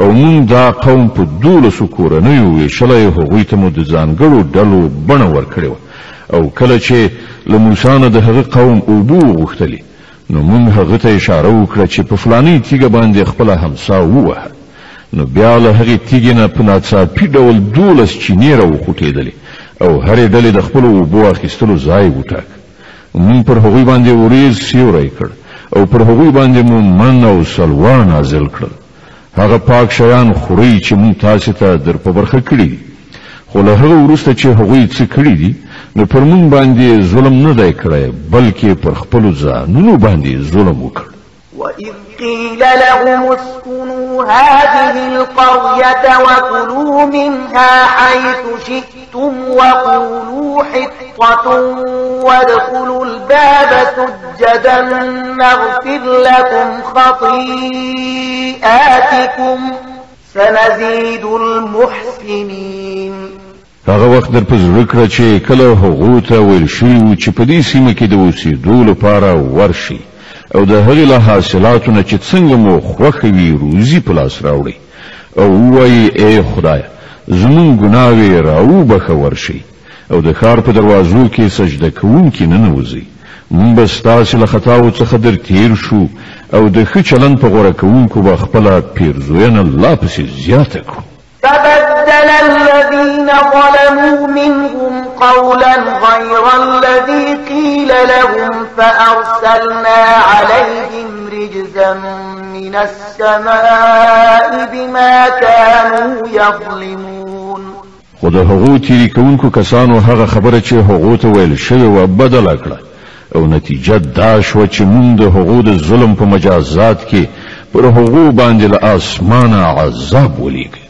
او مونږ دا قوم په دولسو کورنیو ویشلی هغوی ته مو د ځانګړو ډلو بڼه ورکړې وه او کله چې له موسی نه د هغه قوم اوبه وغوښتلې نو مونږ هغه ته اشاره وکړه چې په فلاني تیږه باندې خپله همسا ووهه نو بیا له هغې تیږې نه په ناڅاپي ډول دولس چینې راوخوټېدلې او هرې ډلې د خپلو اوبو اخیستلو ځای وټاک مونږ پر هغوی باندې وریځ سیوری کړ او پر هغوی باندې مو من او سلوا نازل کړل هغه پاک شیان خوري چې مون تاسو ته در په برخه کړی خو له هغه وروسته چې هغوی څه کړی دي نو پر مون باندې ظلم نه دی کړی بلکې پر خپل ځانونو باندې ظلم وکړ وَإِذْ قيل لهم اسكنوا هذه القرية وكلوا منها حيث شئتم وقولوا حطة وادخلوا الباب سجدا نغفر لكم خطيئاتكم سنزيد المحسنين هغه وخت در پزړه کړ چې کله هغه ته ویل شي چې په دې سیمه کې د اوسېدو لپاره ورشي او د هغې له حاصلاتو نه چې څنګه مو خوښه وي روزي په لاس راوړئ او ووایي ای خدایه زمونږ ګناوې راوبخه ورشئ او د ښار په دروازو کې سجده کوونکي ننوځئ مونږ به ستاسې له خطاو څخه در تیر شو او د ښه چلند په غوره کوونکو به خپله پیرزوینه لا پسې زیاته کړو فبدل الذین ظلموا منهم قولا غير الذي قيل لهم فأرسلنا عليهم رجزا من السماء بما كانوا يظلمون خو د هغو تیری کوونکو کسانو هغه خبره چې هغو ته ویل شوې وه بدله کړه او نتیجه دا شوه چې موږ د هغو د ظلم په مجازات کې پر هغو باندې له اسمانه عذاب ولیږي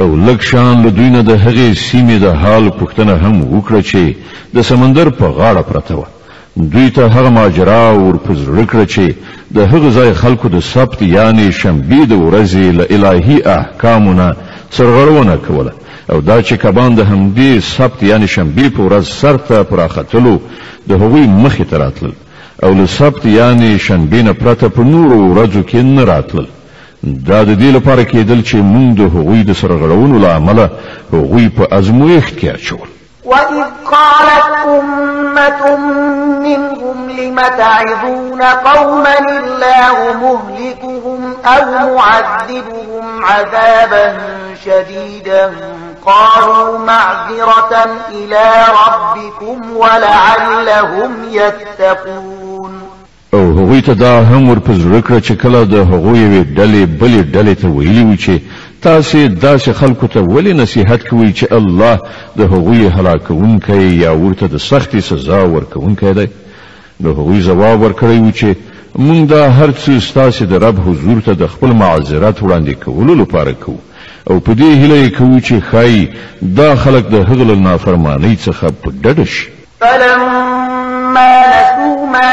او لکشان له دوی نه د هغې سیمې د حال پوښتنه هم وکړه چې د سمندر په غاړه پرته وه دوی ته هغه ماجرا ورپه زړه کړه چې د هغه ځای خلکو د سبت یعنې شنبې د ورځې له الهي احکامو نه سرغړونه کوله او دا چې کبان د همدې سبت یعنې شنبې په ورځ سرته پر راختلو د هغوی مخې ته راتلل او له سبت یعنې شنبې نه پرته په نورو ورځو کې نه راتلل دا د دې لپاره کېدل چې موږ د هغوی د سرغړونو له امله هغوی په ازمویښت کې اچول وإذ قالت أمة منهم لم تعظون قوما الله مهلكهم أو معذبهم عذابا شديدا قالوا معذرة إلى ربكم ولعلهم يتقون او هغوی ته دا هم ورپه زړه کړه چې کله د هغوی یوې ډلې بلې ډلې ته ویلي وي چې تاسې داسې خلکو ته ولې نصیحت کوئ چې الله د هغوی هلاکوونکی یا ورته د سختې سزا ورکوونکی دی نو هغوی ځواب ورکړی و چې موږ دا هر څه ستاسې د رب حضور ته د خپل معذرت وړاندې کولو لپاره کوو او په دې هیله یې کوو چې ښایي دا خلک د هغه له نافرمانۍ څخه په ډډه شي فلما نسوا ما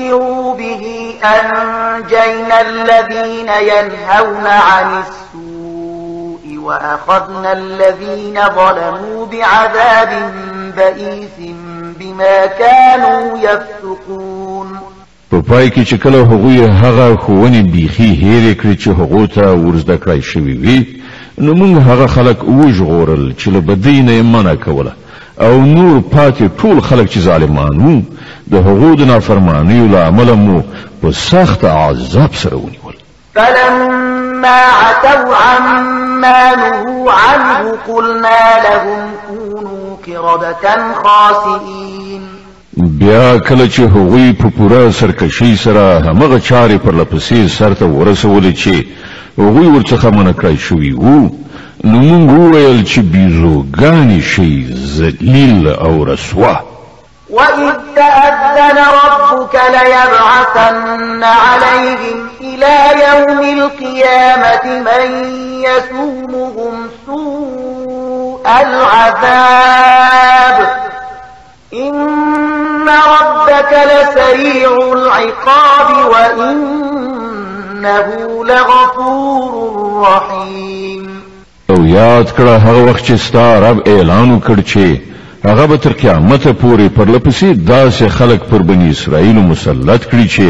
ذكروا به أنجينا الذين ينهون عن السوء وأخذنا الذين ظلموا بعذاب بئيث بما كانوا يفسقون په پای کې چې کله هغوی هغه خوونی بیخي هېرې کړې چې هغو ته ورزده کړای شوي وي نو موږ هغه خلک وژغورل چې له بدۍ نه یې منع کوله او نور پاتې ټول خلک چې ظالمان وو د هغو د نافرمانیو له امله مو په سخت عذاب سره ونیول فلما عتوا عما نهوا عنه قلنا لهم كونوا قردة خاسئين بیا کله چې هغوی په پوره سرکشي سره همغه چارې پر لپسې سرته ورسولې چې هغوی ورڅخه منع کړی شوي وو نو مونږ وویل چې بیزوګانې شي ذلیل او رسوا وإذ تأذن ربك ليبعثن عليهم إلى يوم القيامة من يسومهم سوء العذاب إن ربك لسريع العقاب وإنه لغفور رحيم او یاد کړه هغه وخت چې ستا رب اعلان وکړ چې هغه به تر قیامت پورې پر لپسې داسې خلک پر بنی اسرائیل مسلط کړي چې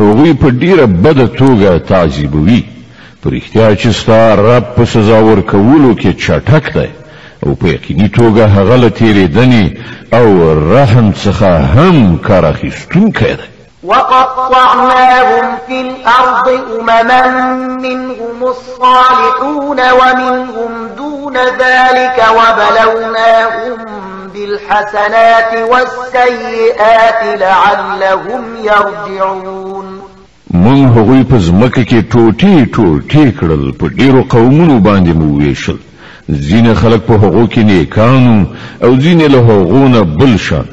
هغوی په ډیره بده توګه تعذیبوي په رښتیا چې ستا رب په سزا ورکولو کې چټک دی او په یقیني توګه هغه له تېرېدنې او رحم څخه هم کار اخیستونکی دی وقطعناهم في الأرض أمما منهم الصالحون ومنهم دون ذلك وبلوناهم بالحسنات والسيئات لعلهم يرجعون من هغوی په ځمکه توتي ټوټې ټوټې کړل په ډیرو قومونو باندې مو ویشل ځینې او زين له بلشان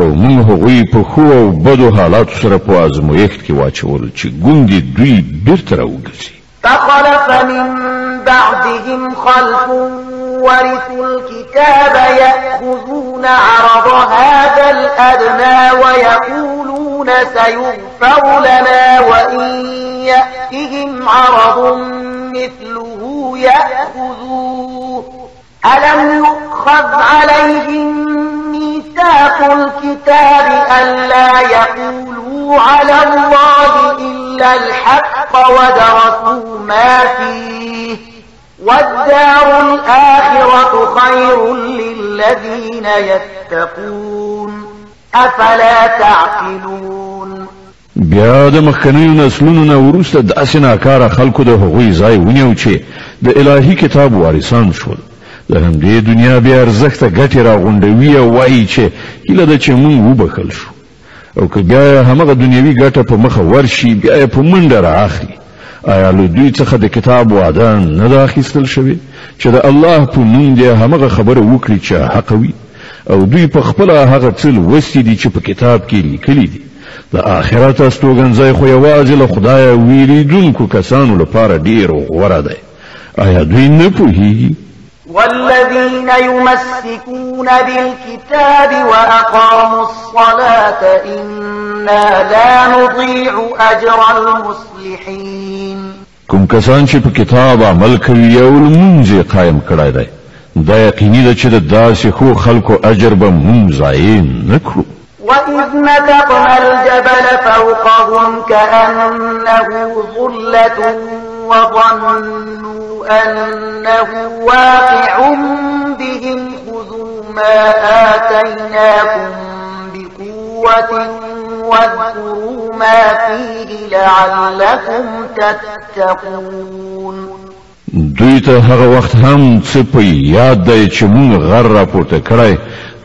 او موږ هغوی په خو او بدو حالاتو سره په ازمویښت کې واچول چې ګوندې دوی بیرته راوګرځي فخلف من بعدهم خلف ورث الكتاب يأخذون عرض هذا الأدنى ويقولون سيغفر لنا وإن يأتهم عرض مثله يأخذوه ألم يؤخذ عليهم ميثاق الكتاب ألا يقولوا على الله إلا الحق ودرسوا ما فيه والدار الآخرة خير للذين يتقون أفلا تعقلون بیا د مخکنیو نسلونو نه وروسته داسې ناکاره خلکو د هغوی ځای ونیو چې د الهي کتاب وارثان شول د همدې دنیا بې ارزښته ګټې راغونډوي او وایي چې هیله ده چې موږ وبخښل شو او که بیا همغه دنیوي ګټه په مخه ورشي بیا یې په منډه رااخلي آیا له دوی څخه د کتاب وعده نه ده اخیستل شوې چې د الله په نوم دې همغه خبره وکړي چې حق وي او دوی په خپله هغه څه لوستي دي چې په کتاب کې لیکلي دي د آخرت استوګنځی خو یوازې له خدایه ویریدونکو کسانو لپاره ډېر غوره دی آیا دوی نه پوهیږي والذين يمسكون بالكتاب وأقاموا الصلاة إنا لا نضيع أجر المصلحين كم كسان چې كتاب کتاب عمل كوي يول منزي قائم کړای دی دا یقیني ده چې د خو خلکو اجر به مونږ ضایع وإذ نتقن الجبل فوقهم كأنه ظلة وظنوا أنه واقع بهم خذوا ما آتيناكم بقوة واذكروا ما فيه لعلكم تتقون دوی ته هغه وخت هم څه په یاد دی چې مونږ غر راپورته کړی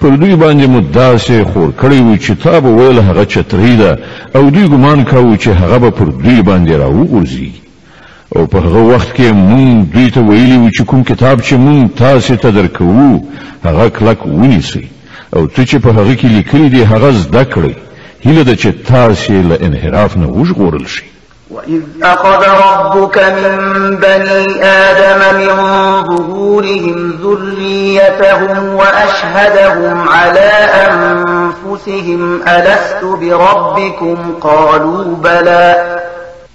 پر دوی باندې مو داسې خور کړی و چې تا به ویل هغه چترۍ ده او دوی ګمان کوو چې هغه به پر دوی باندې راوغورځي او په هغه وخت کې مونږ دوی ته ویلي و چې کوم کتاب چې مونږ تاسو ته درکوو هغه کلک ونیسئ او څه چې په هغه کې لیکلي دي هغه زده کړئ هیله ده چې تاسو له انحراف نه وژغورل شئ وإذ أخذ ربك من بني آدم من ظهورهم ذريتهم وأشهدهم على أنفسهم ألست بربكم قالوا بلى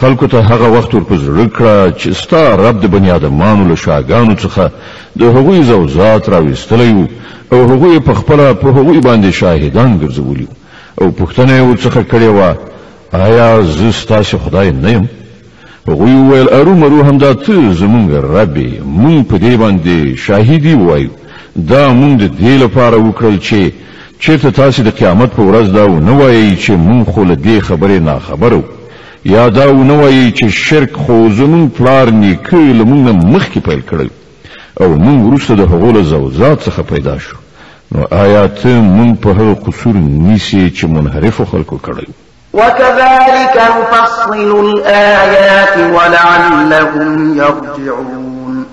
خلکو ته هغه وخت ورپزړه کړه چې ستا رب د بنی آدمانو له شاګانو څخه د هغوی زوزات راویستلی وو او هغوی په خپله په هغوی باندې شاهدان ګرځولي او پوښتنه یې ورڅخه کړې وه آیا زه ستاسې خدای نه یم هغوی وویل ارومرو همدا ته زمونږ ربې مونږ په دې باندې شاهدي ووایو دا مونږ د دې لپاره وکړل چې چېرته تاسې د قیامت په ورځ دا ونه وایئ چې مونږ خو له دې خبرې ناخبره وو یا دا و نه وایي چې شرک خو زمون پلار نیکه له موږ نه مخکې پیل کړی او موږ وروسته د هغو له زوزات څخه پیدا شو نو آیا ته موږ په هغه قصور نیسې چې منحرفو خلکو کړی وكذلك نفصل الآيات ولعلهم يرجعون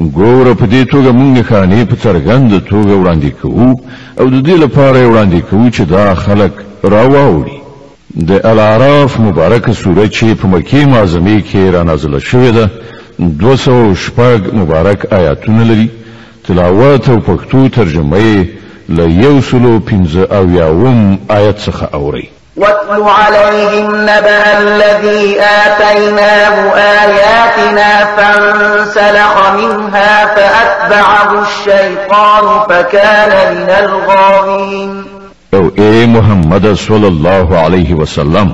ګوره په دې توګه موږ خاني په څرګند توګه وړاندې کوو او د دې لپاره وړاندې کوو چې دا خلک راواوړي د الاعراف مبارکه سوره چې په مکی معظمه کې را نازله شوې ده 206 مبارک آیاتونه لري تلاوت او پښتو ترجمه یې له یو سلو پنځه اویاوم آیت څخه اوري واتل عليهم نبأ الذي آتيناه آياتنا فانسلخ منها فأتبعه الشيطان فكان من الغاوين او اے محمد صلی الله علیه وسلم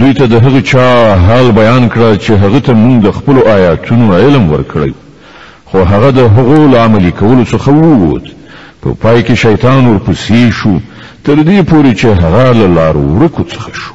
دوی ته د هغه چا حال بیان کړ چې هغه ته موږ د خپل آیاتونو علم ورکړی خو هغه د هغو عملی کولو څخه ووت په پای کې شیطان ورپسې شو تر دې پورې چې هغه له لارو ورکو څخه شو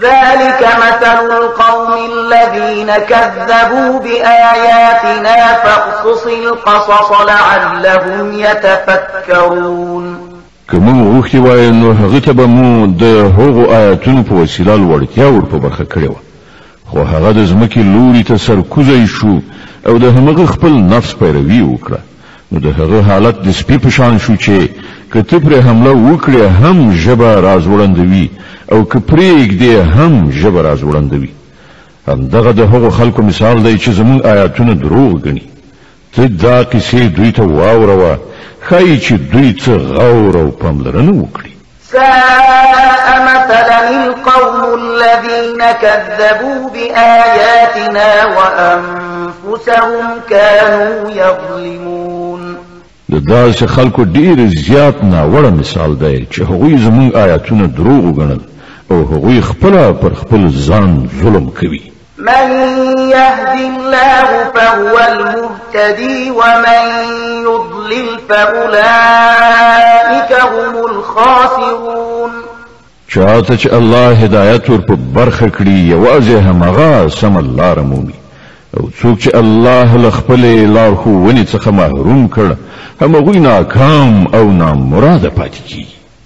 ذلك مثل القوم الذين كذبوا بآياتنا فاقصص القصص لعلهم يتفكرون که موږ وختي وایو نو هغه ته به مو د هغو آیاتونو په وسیله لوړتیا ور په برخه کړې وه خو هغه د ځمکې لوري ته سرکوزی شو او د همغه خپل نفس پیروي وکړه نو د هغه حالت د سپی په شان شو چې کته پر حمله وکړي هم جبه راز وړندوي او کپریګ دی هم جبه راز وړندوي هم دغه د هغو خلکو مثال دی چې زمون آیاتونه دروغ ګڼي ته دا کیسې دوی ته واوروه خای چې دوی څه غور او پاملرنه وکړي ساء مثلا القوم الذين كذبوا بآياتنا وأنفسهم كانوا يظلمون داس خلق خلکو ډیر زیات ناوړه مثال دی چې هغوی زموږ آیاتونه دروغ وګڼل او هغوی خپل پر خپل ځان ظلم کوي من يهد الله فهو المهتدي ومن يضلل فأولئك هم الخاسرون چاته الله هدایت ور په برخه کړي یوازې همغه سم الله رمومي او څوک چې الله له لار خو ونی څخه محروم کړ همغوی ناکام او نامراده پاتې کیږي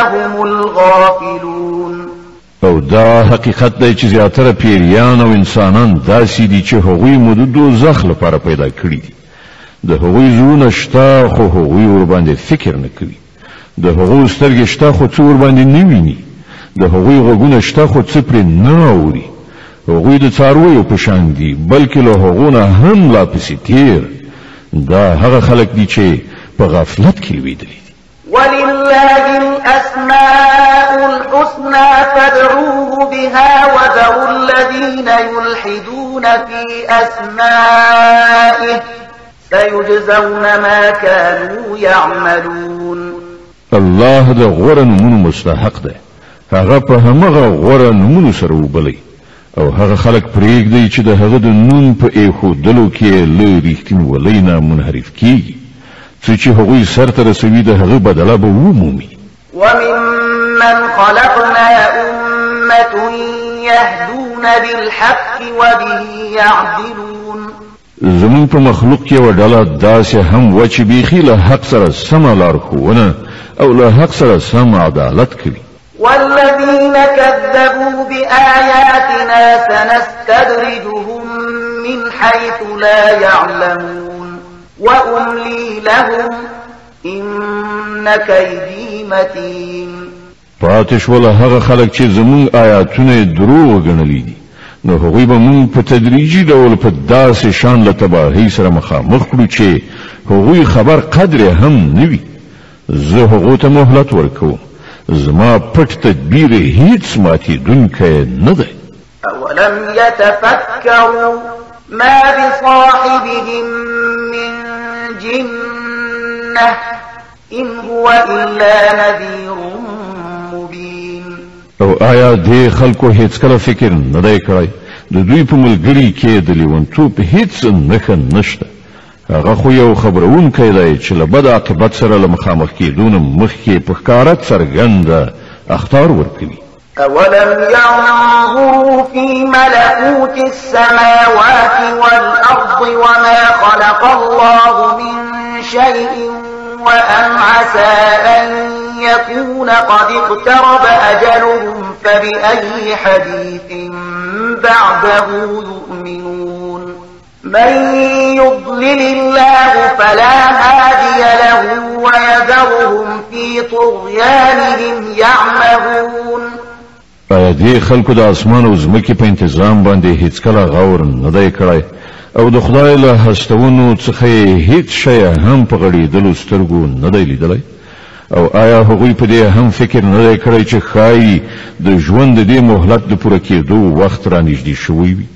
هم الغافلون او دا حقیقت دی چې زیاتره پیریان او انسانان داسې دي چې هغوی مو د دوزخ لپاره پیدا کړي دي د هغوی زړونه شته خو هغوی ورباندې فکر نه کوي د هغوی سترګې شته خو څه ورباندې نه ویني د هغوی غوږونه شته خو څه پرې نه اوري هغوی د څارویو په شان دي بلکې له هغو نه هم لا پسې تیر دا هغه خلک دي چې په غفلت کې لویدلي دي ولله الأسماء الحسنى فادعوه بها وذروا الذين يلحدون في أسمائه سيجزون ما كانوا يعملون الله ده غورا من مستحق ده هغه په همغه غوره نومونو سره وبلی او هغه خلک پرېږدي چې د هغه د نوم په ایښودلو کې له رښتینولۍ نه منحرف کیږي څه چې هغوی سرته رسوي د هغه بدله به ومومي وممن خلقنا أمة يهدون بالحق وبه يعدلون زمون په مخلوق کیا و ڈالا دا سے ہم وچ بیخی لحق سر سم لار خوونه او لحق سر سم عدالت کوي والذين كذبوا بآياتنا سنستدرجهم من حیث لا يعلمون وأملي لهم ان کیدی متین پاتش ول هغه خلک چې زمون آیاتونه دروغ غنلی دي نو هغوی به مون په تدریجي ډول په داسې شان له تباهی سره مخامخ کړو چې هغوی خبر قدر هم نوي زه هغو ته مهلت ورکوم زما پټ تدبیر هیڅ ماتي دونکه نه دی اولم يتفکروا ما بصاحبهم من جنه إن هو إلا نذير مبين او آیا دې خلکو هیڅ کله فکر نه دی کړی د دوی په ملګری کې د لیونتوب هیڅ نښه نشته هغه خو یو خبرون کیدای چې له بد عاقبت سره له مخامخ کېدون مخکې په ښکاره څرګنده اخطار ورکوي أولم ينظروا فی ملکوت السماوات والأرض وما خلق الله من شيء أم عسى أن يكون قد اقترب أجلهم فبأي حديث بعده يؤمنون من يضلل الله فلا هادي له ويذرهم في طغيانهم يعمهون آیا دې خلکو د اسمان او ځمکې په انتظام باندې هیڅ کله غور نه دی او د خدای له هستونو څخه هیڅ شی هم په غړېدلو سترګو نه دی لیدلی او آیا هغوی په دې هم فکر نه دی کړی چې ښایي د ژوند د دې مهلت د پوره کېدو وخت رانږدې شوی وي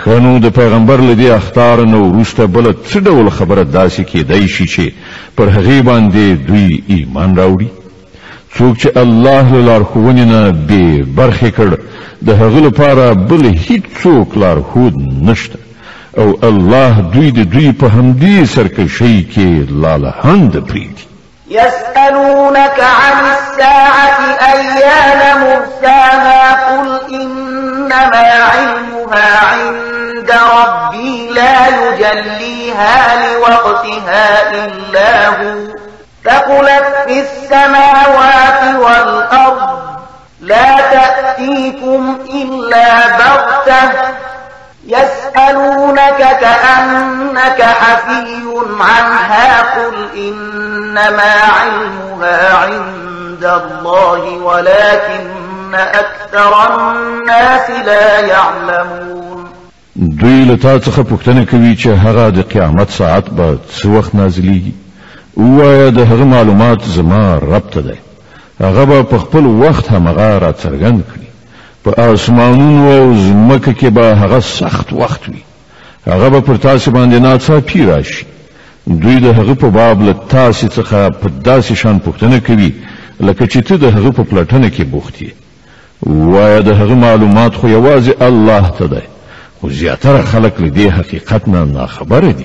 ښه نو د پیغمبر له دې اختار نه وروسته بله څه ډول خبره داسې کېدی شي چې پر هغې باندې دوی ایمان راوړي څوک چې الله له لارښوونې نه بې برخې کړ د هغه لپاره بل هیڅ څوک لارښود نشته او الله دوی د دوی په همدې سرکشي کې هند پریدي يسألونك عن الساعة أيان مرساها قل إنما علمها عند ربي لا يجليها لوقتها إلا هو ثقلت في السماوات والأرض لا تأتيكم إلا بغته يسألونك كأنك حفي عنها قل إنما علمها عند الله ولكن أكثر الناس لا يعلمون دوی له تا څخه پوښتنه کوي چې هغه د قیامت ساعت به څه وخت نازلېږي ووایه د هغه معلومات زما رب ته دی هغه به په خپل وخت همغه را څرګند کړي په آسمانونو او زمکه کې به هغه سخت وخت وي هغه به پر تاسو باندې ناڅاپي راشي دوی د هغه په باب له تاسو څخه په داسې شان پوښتنه کوي لکه چې ته د هغه په پلټنه کې بوخت یې وایه د هغه معلومات خو یوازې الله ته دی خو زیاتره خلک له دې حقیقت نه ناخبره دي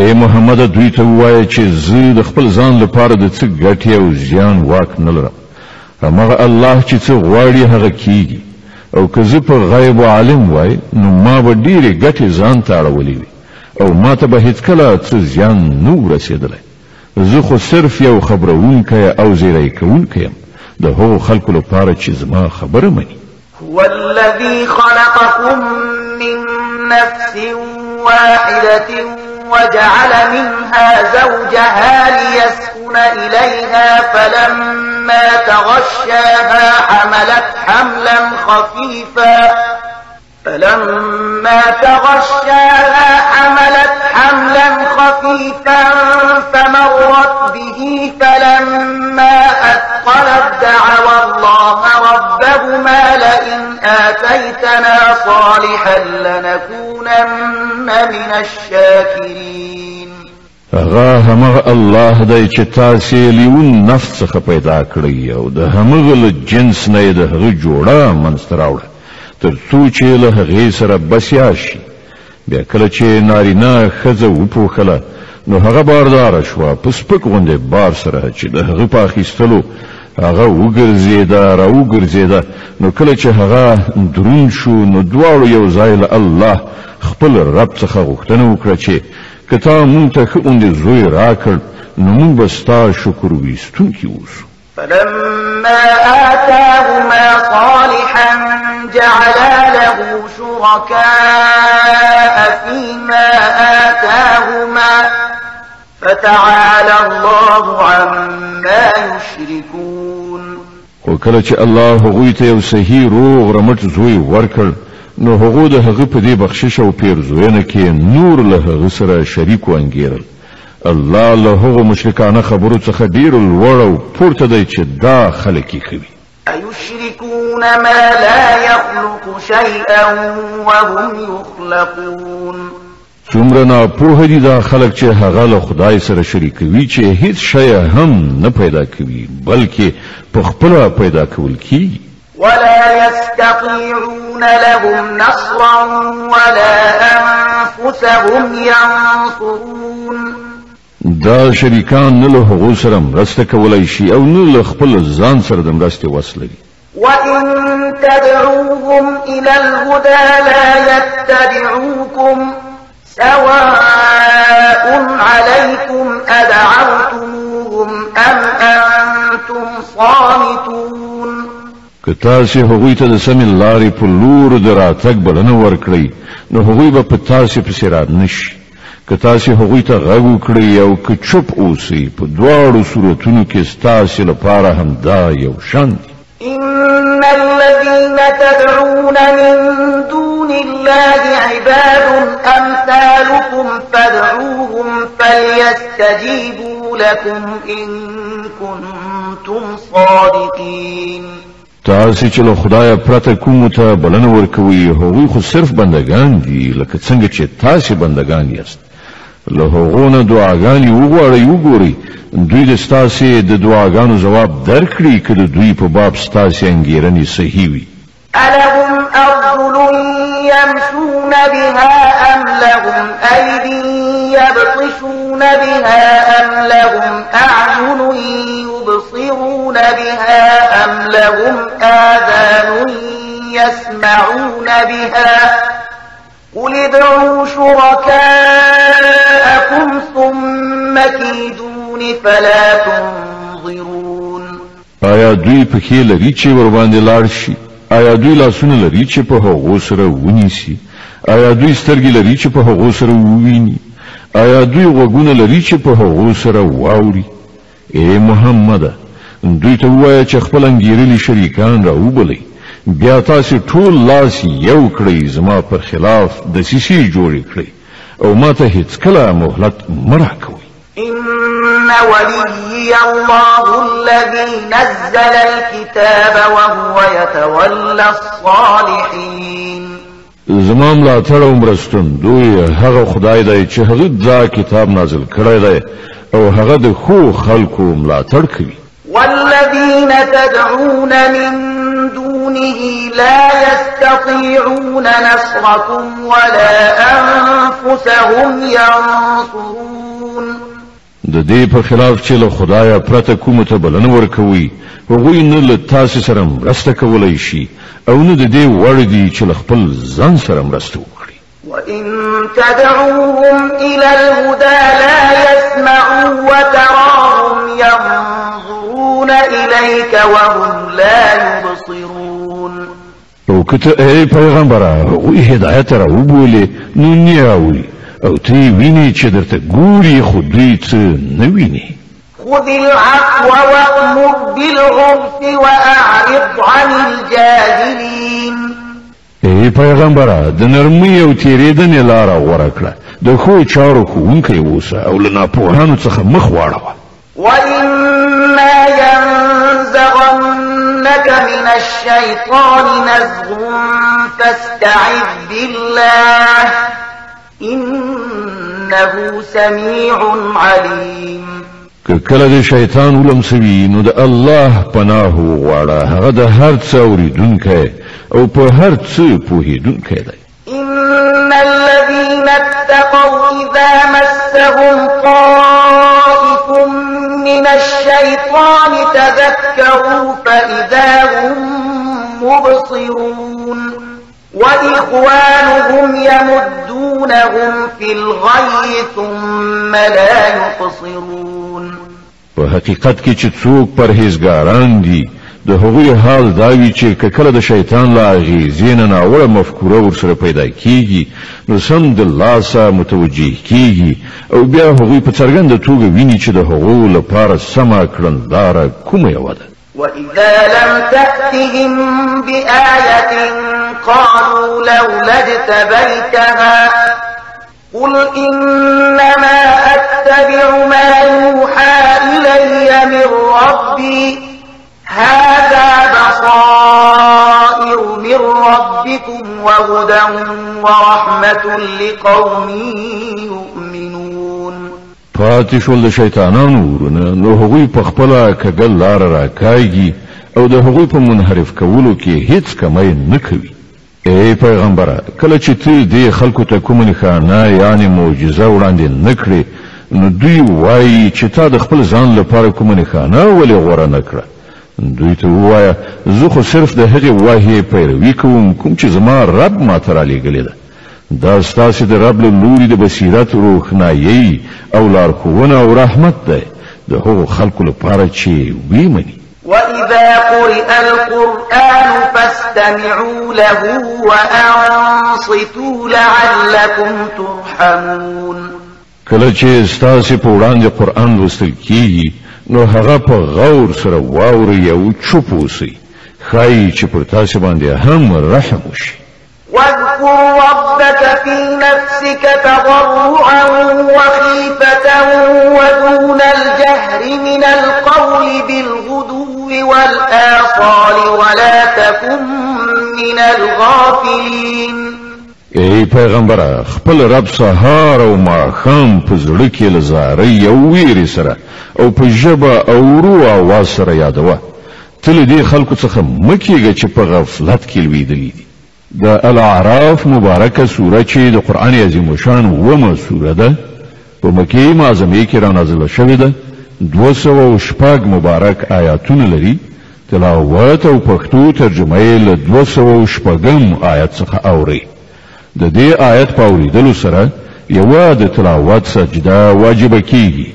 اے محمد دوی ته وایي چې زه د خپل ځان لپاره د څه ګټې او زیان واک نه لرم همغه الله چې څه غواړي هغه کیږي او که زه په غیب عالم وای نو ما به ډېرې ګټې ځان ته اړولې وي او ما ته به هیڅکله څه زیان نه رسېدلی زه خو صرف یو خبرونکی او زیری کوونکی یم د هغو خلکو لپاره چې زما خبره مني هو الذي خلقكم من نفس واحده وجعل منها زوجها ليسكن إليها فلما تغشاها حملت حملا خفيفا فلما تغشاها حملت حملا خفيفا فمرت به فلما أثقلت دعوى الله ربهما لئن آتيتنا صالحا لنكونن من الشاكرين هغه همغه الله دی چې تاسو لیون نفس څخه پیدا کړی او د همغه له جنس نه د هغه جوړه منستراوړه تر څو چې له هغه سره بسیا شي بیا کله چې نارینه خزه وپوخله نو هغه باردار شو پس پک غونډه بار سره چې د هغه په اخیستلو هغه وګرځیدا را وګرځیدا نو کله چې هغه دروند شو نو دواړو یو ځای له الله خپل رب څخه غوښتنه وکړه چې کته مونږ ته خوند زوی راکړ نو مونږ به ستا شکر ویستونکي اوسو فلما آتاهما صالحا جعلا له شركاء فيما آتاهما فتعالى الله عما يشركون او کله چې الله هغوی ته یو صحیح روغ رمټ زوی ورکړ نو هغو د هغه په دې بخشش او پیرزوینه کې نور له هغه سره شریک وانګیرل الله له هغو مشرکانه خبرو څخه ډیر لوړ او پورته دی چې دا خلک یې کوي أيشركون ما لا يخلق شيئا وهم يخلقون څومره نه په دې دا خلک چې هغه له خدای سره شریکوي چې هیڅ شی هم نه پیدا کوي بلکې په خپل پیدا کول کی ولا يستطيعون لهم نصرا ولا انفسهم ينصرون دا شریکان نه له هغه سره مرسته کولای شي او نه له خپل ځان سره د مرسته وسلي وَإِن تَدْعُوهُمْ إِلَى الْهُدَى لَا يَتَّبِعُوكُمْ سواء عليكم أدعوتموهم أم أنتم صامتون که تاسو هغوی ته د سمې لارې په لور د راتګ بلنه ورکړئ نو هغوی به په تاسو پسې رات نشي که تاسو هغوی ته غږ وکړئ او که چپ اوسئ په دواړو صورتونو کې ستاسو لپاره همدا یو شان ان الذين تدعون من دون الله عباد أمثالكم فادعوهم فليستجيبوا لكم إن كنتم صادقين تاسو چې له خدای پرته کوم ته بلنه ورکوي هغوی خو صرف بندگان دي لکه څنګه چې تاسو بندگان یاست له هغونه دعاګانې وغواړئ وګورئ دوی د ستاسې د دعاګانو ځواب درکړي که د دوی په باب ستاسې انګیرنې صحیح وي ألهم أرجل يمشون بها أم لهم أيد يبطشون بها أم لهم أعين يبصرون بها أم لهم آذان يسمعون بها قل ادعوا شركاءكم ثم كيدون فلا تنظرون آيات دوئي پکې لري چې ور باندې آیا دوی لاسونه لري چې په هغو سره ونیسي آیا دوی سترګې لري چې په هغو سره وویني آیا دوی غوږونه لري چې په هغو سره واوري ای محمده دوی ته ووایه چې خپل انګیرلي شریکان راوبلئ بیا تاسې ټول لاس یو کړئ زما پر خلاف دسیسې جوړې کړئ او ما ته هیڅکله مهلت مه راکوئ إن وليي الله الذي نزل الكتاب وهو يتولى الصالحين زمام لا ترون برستون دوی هغه خدای دی چې هغه دا کتاب نازل کړی دی او هغه د خو خلکو ملاتړ کوي والذین تدعون من دونه لا يستطيعون نصركم ولا أنفسهم ينصرون د دې په خلاف چې له خدایه پرته کومه ته بلنه ورکوي هغوی نه له تاسې سره مرسته کولی شي او نه د دې وړ دي چې له خپل ځان سره مرسته وکړي وإن تدعوهم إلى الهدى لا يسمعوا وتراهم ينظرون إليك وهم لا يبصرون او کته ای پیغمبره وی هدایت را وبولې نو نه او تی ویني چې درته ګوري خو دوی څه نه ویني خذ العفو وامر بالعرف واعرض عن الجاهلين ای e پیغمبره د نرمۍ او تیریدنې لاره غوره کړه د ښو چارو ښوونکی اوسه او له ناپوهانو څخه مخ واړوه واما ينزغنك من الشيطان نزغ فاستعذ بالله إنه سميع عليم که کله د ولم ولمسوي نو د الله پناه وغواړه هغه د هر څه اوریدونکی او په هر څه پوهیدونکی دی ان الذين اتقوا اذا مسهم طائف من الشيطان تذكروا فاذا هم مبصرون واخوانهم يمدون يسرفونهم في الغي ثم لا يقصرون په حقیقت کې چې څوک پرهیزګاران دي د هغوی حال دا وی چې کله د شیطان لا غیزین نه اوله مفکوره ورسره پیدا کیږي نو سم د الله سره متوجي کیږي او بیا هغوی په څرګند توګه ویني چې د هغو لپاره سما کړندار کومه یو ده واذا لم تاتهم بآية قالوا لولا اجتبيتها قل إنما أتبع ما يوحى إلي من ربي هذا بصائر من ربكم وهدى ورحمة لقوم يؤمنون پاتې شول د شیطانانو ورونه نو هغوی په خپله کږل لاره راکاږي او ده هغوی په منحرف کولو کې هیڅ کمی نه کوي ای پیغمبره کله چې ته دې خلکو ته کوم نښانه یعنی معجزه وړاندې نه کړې نو دوی وایي چې تا د خپل ځان لپاره کوم نښانه ولې غوره نه کړه دوی ته ووایه زه خو صرف د هغې وحیې پیروي کوم کوم چې زما رب ماته رالیږلې ده دا ستاسې د رب له لوري د بصیرت روښنایي او لارښوونه او رحمت دی د هغو خلکو لپاره چې ویې مني وَإِذَا قُرِئَ الْقُرْآنُ فَاسْتَمِعُوا لَهُ وَأَنصِتُوا لَعَلَّكُمْ تُرْحَمُونَ کله چې ستاسو په وړاندې قرآن لوستل کیږي نو هغه په غور سره واوري او چوپ اوسئ ښایي چې پر تاسو باندې هم رحم وشي واذكر ربك في نفسك تضرعا وخيفة ودون الجهر من القول بالغدو والآصال ولا تكن من الغافلين ای پیغمبره خپل رب سهار او ماخام په زړه کې لزارې او ویری سره او په ژبه او رو او واسره یادوه تل دې خلکو څخه مکیږي چې په غفلت کې لوي دي د الاعراف مبارکه سوره چې د قران عظیم شان ومه سوره ده په مکی معظمه کې را نازله شوې ده 206 مبارک آیاتونه لري تلاوت او پښتو ترجمه یې له 206 آیات څخه اوري د دې آیت په اوریدلو سره یو د تلاوت سجده واجب کیږي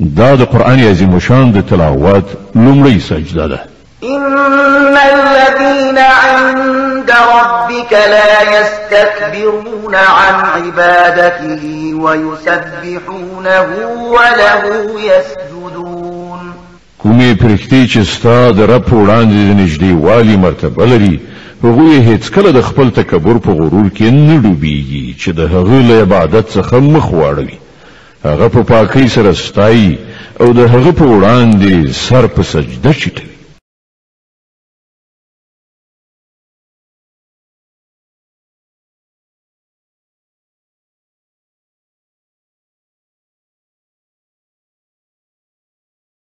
دا د قران عظیم شان د تلاوت لومړی سجده ده إن الذين عند ربك لا يستكبرون عن عبادته ويسبحونه وله يسجدون کومې پرختي چې ستا د رب وړاندې د نږدې والي مرتبه لري هغوی هیڅ کله د خپل تکبر په غرور کې نه ډوبېږي چې د هغه له عبادت څخه مخ واړوي هغه په پاکۍ سره ستایي او د هغه په وړاندې سر په سجده چټوي